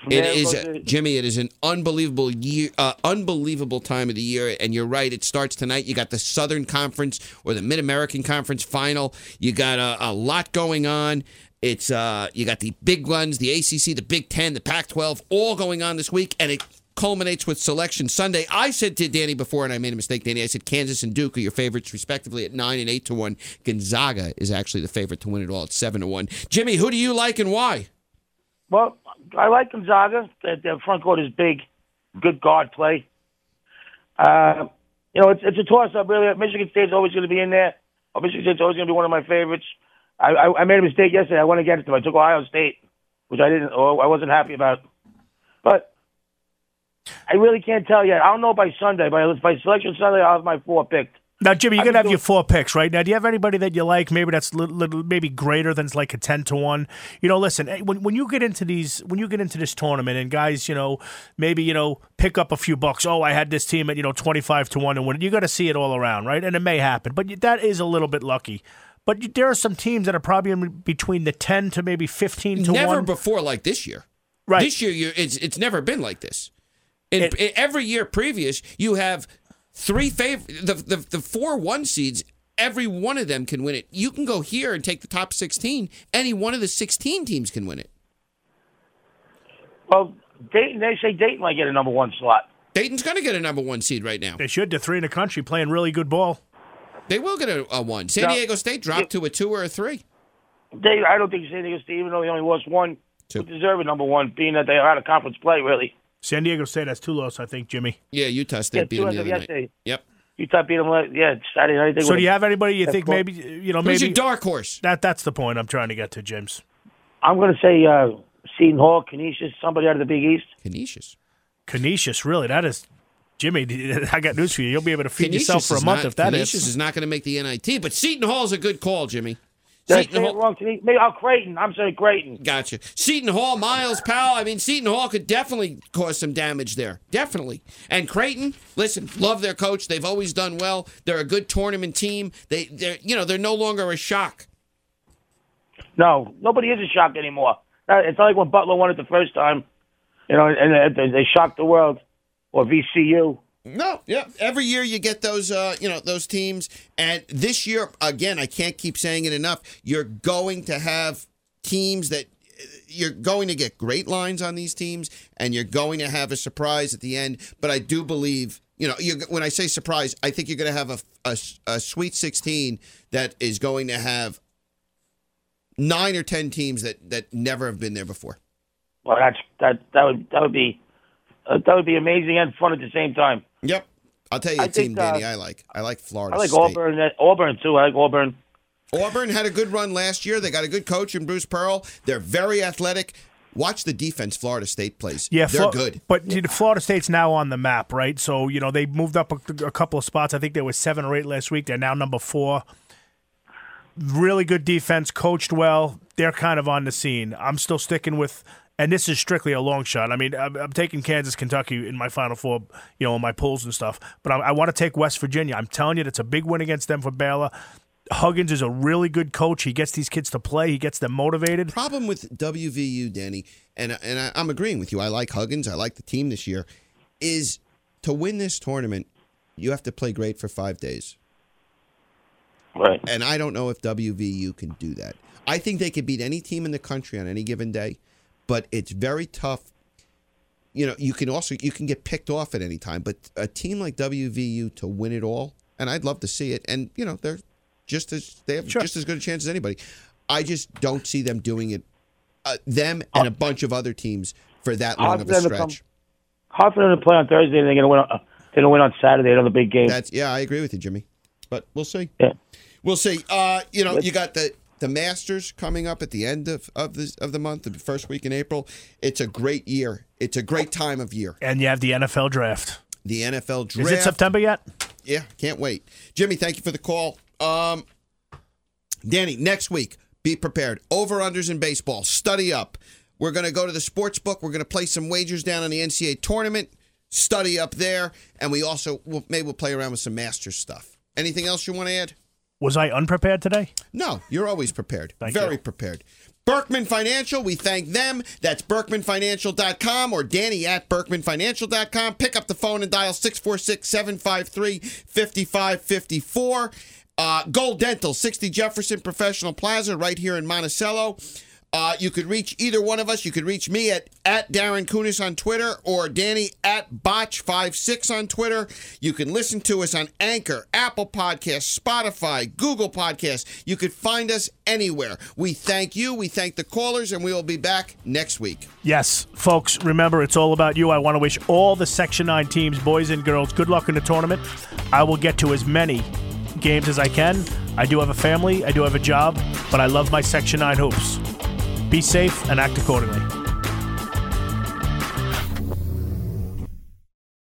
S5: It is, Jimmy. It is an unbelievable year, uh, unbelievable time of the year, and you're right. It starts tonight. You got the Southern Conference or the Mid American Conference final. You got a, a lot going on. It's uh, you got the big ones, the ACC, the Big Ten, the Pac-12, all going on this week, and it culminates with Selection Sunday. I said to Danny before, and I made a mistake, Danny. I said Kansas and Duke are your favorites, respectively, at nine and eight to one. Gonzaga is actually the favorite to win it all at seven to one. Jimmy, who do you like and why?
S13: Well, I like Gonzaga. Their, their front court is big, good guard play. Uh, you know, it's it's a toss up really. Michigan State's always going to be in there. Oh, Michigan State's always going to be one of my favorites. I, I I made a mistake yesterday. I went against them. I took Ohio State, which I didn't. Or I wasn't happy about. But I really can't tell yet. I don't know by Sunday. By by selection Sunday, I'll have my four picked.
S6: Now, Jimmy, you're
S13: I
S6: gonna have
S13: do-
S6: your four picks, right? Now, do you have anybody that you like? Maybe that's little, little, maybe greater than like a ten to one. You know, listen, eh, when when you get into these, when you get into this tournament, and guys, you know, maybe you know, pick up a few bucks. Oh, I had this team at you know twenty five to one and win. You got to see it all around, right? And it may happen, but that is a little bit lucky. But there are some teams that are probably in between the ten to maybe fifteen to
S5: never
S6: one.
S5: Never before like this year.
S6: Right.
S5: This year, it's it's never been like this. In, in every year previous, you have three fav the, the the four one seeds. Every one of them can win it. You can go here and take the top sixteen. Any one of the sixteen teams can win it.
S13: Well, Dayton. They say Dayton might get a number one slot.
S5: Dayton's going to get a number one seed right now.
S6: They should. They're three in the country playing really good ball.
S5: They will get a, a one. San
S13: No.
S5: Diego State dropped to a two or a three.
S13: They, I don't think San Diego State, even though they only lost one,
S5: Two.
S13: would deserve a number one, being that they are out of conference play, really.
S6: San Diego State has two losses, I think, Jimmy.
S5: Yeah, Utah State
S13: Yeah,
S5: beat
S13: two
S5: them
S13: as
S5: the
S13: of
S5: other night.
S13: yesterday.
S5: Yep.
S13: Utah beat them, yeah, Saturday night. They
S6: So do you have anybody you think maybe you know
S5: Who's
S6: maybe
S5: your dark horse?
S6: that that's the point I'm trying to get to, James.
S13: I'm going to say uh, Seton Hall, Canisius, somebody out of the Big East.
S5: Canisius.
S6: Canisius, really, that is Jimmy. I got news for you. You'll be able to feed
S5: Canisius
S6: yourself for a month
S5: not,
S6: if that
S5: Canisius
S6: is.
S5: is not going to make the NIT, but Seton Hall is a good call, Jimmy.
S13: Did I
S5: Seton
S13: it
S5: Hall,
S13: wrong? Maybe, oh, Creighton. I'm saying Creighton.
S5: gotcha. Seton Hall, Myles Powell. I mean, Seton Hall could definitely cause some damage there. Definitely. And Creighton, listen, love their coach. They've always done well. They're a good tournament team. They, they're, you know, they're no longer a shock.
S13: No, nobody is a shock anymore. Uh, It's not like when Butler won it the first time, you know, and uh, they, they shocked the world, or VCU.
S5: No, yeah. Every year you get those, uh, you know, those teams, and this year again, I can't keep saying it enough. You're going to have teams that you're going to get great lines on these teams, and you're going to have a surprise at the end. But I do believe, you know, you when I say surprise, I think you're going to have a, a, a Sweet 16 that is going to have nine or ten teams that that never have been there before.
S13: Well, that's that that would that would be uh, that would be amazing and fun at the same time.
S5: Yep. I'll tell you a
S13: I
S5: team,
S13: think, uh,
S5: Danny. I like. I like Florida.
S13: I like
S5: State.
S13: Auburn. uh, Auburn too. I like Auburn.
S5: Auburn had a good run last year. They got a good coach in Bruce Pearl. They're very athletic. Watch the defense Florida State plays.
S6: Yeah,
S5: they're
S6: Flo-
S5: good.
S6: But you know, Florida State's now on the map, right? So you know they moved up a, a couple of spots. I think they were seven or eight last week. They're now number four. Really good defense, coached well. They're kind of on the scene. I'm still sticking with, and this is strictly a long shot. I mean, I'm, I'm taking Kansas, Kentucky in my Final Four, you know, in my polls and stuff. But I, I want to take West Virginia. I'm telling you, it's a big win against them for Baylor. Huggins is a really good coach. He gets these kids to play. He gets them motivated.
S5: Problem with WVU, Danny, and and I, I'm agreeing with you. I like Huggins. I like the team this year. Is to win this tournament, you have to play great for five days.
S13: Right.
S5: And I don't know if WVU can do that. I think they could beat any team in the country on any given day, but it's very tough. You know, you can also you can get picked off at any time, but a team like WVU to win it all, and I'd love to see it. And you know, they're just as they have just as good a chance as anybody. I just don't see them doing it. Uh, them and a bunch of other teams for that long of a
S13: them to come-
S5: stretch.
S13: Hard for them to play on Thursday. and They're going to win. On, they're going to win on Saturday. Another big game.
S5: That's yeah, I agree with you, Jimmy. But we'll see.
S13: Yeah.
S5: We'll see. Uh, you know, you got the the Masters coming up at the end of of the of the month, the first week in April. It's a great year. It's a great time of year.
S6: And you have the NFL draft.
S5: The NFL draft.
S6: Is it September yet?
S5: Yeah, can't wait. Jimmy, thank you for the call. Um, Danny, next week, be prepared. Over unders in baseball. Study up. We're going to go to the sports book. We're going to play some wagers down on the NCAA tournament. Study up there, and we also will, maybe we'll play around with some Masters stuff. Anything else you want to add?
S6: Was I unprepared today?
S5: No, you're always prepared.
S6: Thank
S5: Very
S6: you.
S5: prepared. Berkman Financial, we thank them. That's berkmanfinancial.com or Danny at berkmanfinancial.com. Pick up the phone and dial 646 753 5554. Uh, Gold Dental, 60 Jefferson Professional Plaza, right here in Monticello. Uh, you could reach either one of us. You could reach me at, at Darin Kunis on Twitter or Danny at Boch56 on Twitter. You can listen to us on Anchor, Apple Podcasts, Spotify, Google Podcasts. You could find us anywhere. We thank you. We thank the callers, and we will be back next week.
S6: Yes, folks, remember it's all about you. I want to wish all the Section 9 teams, boys and girls, good luck in the tournament. I will get to as many games as I can. I do have a family, I do have a job, but I love my Section 9 hoops. Be safe and act accordingly.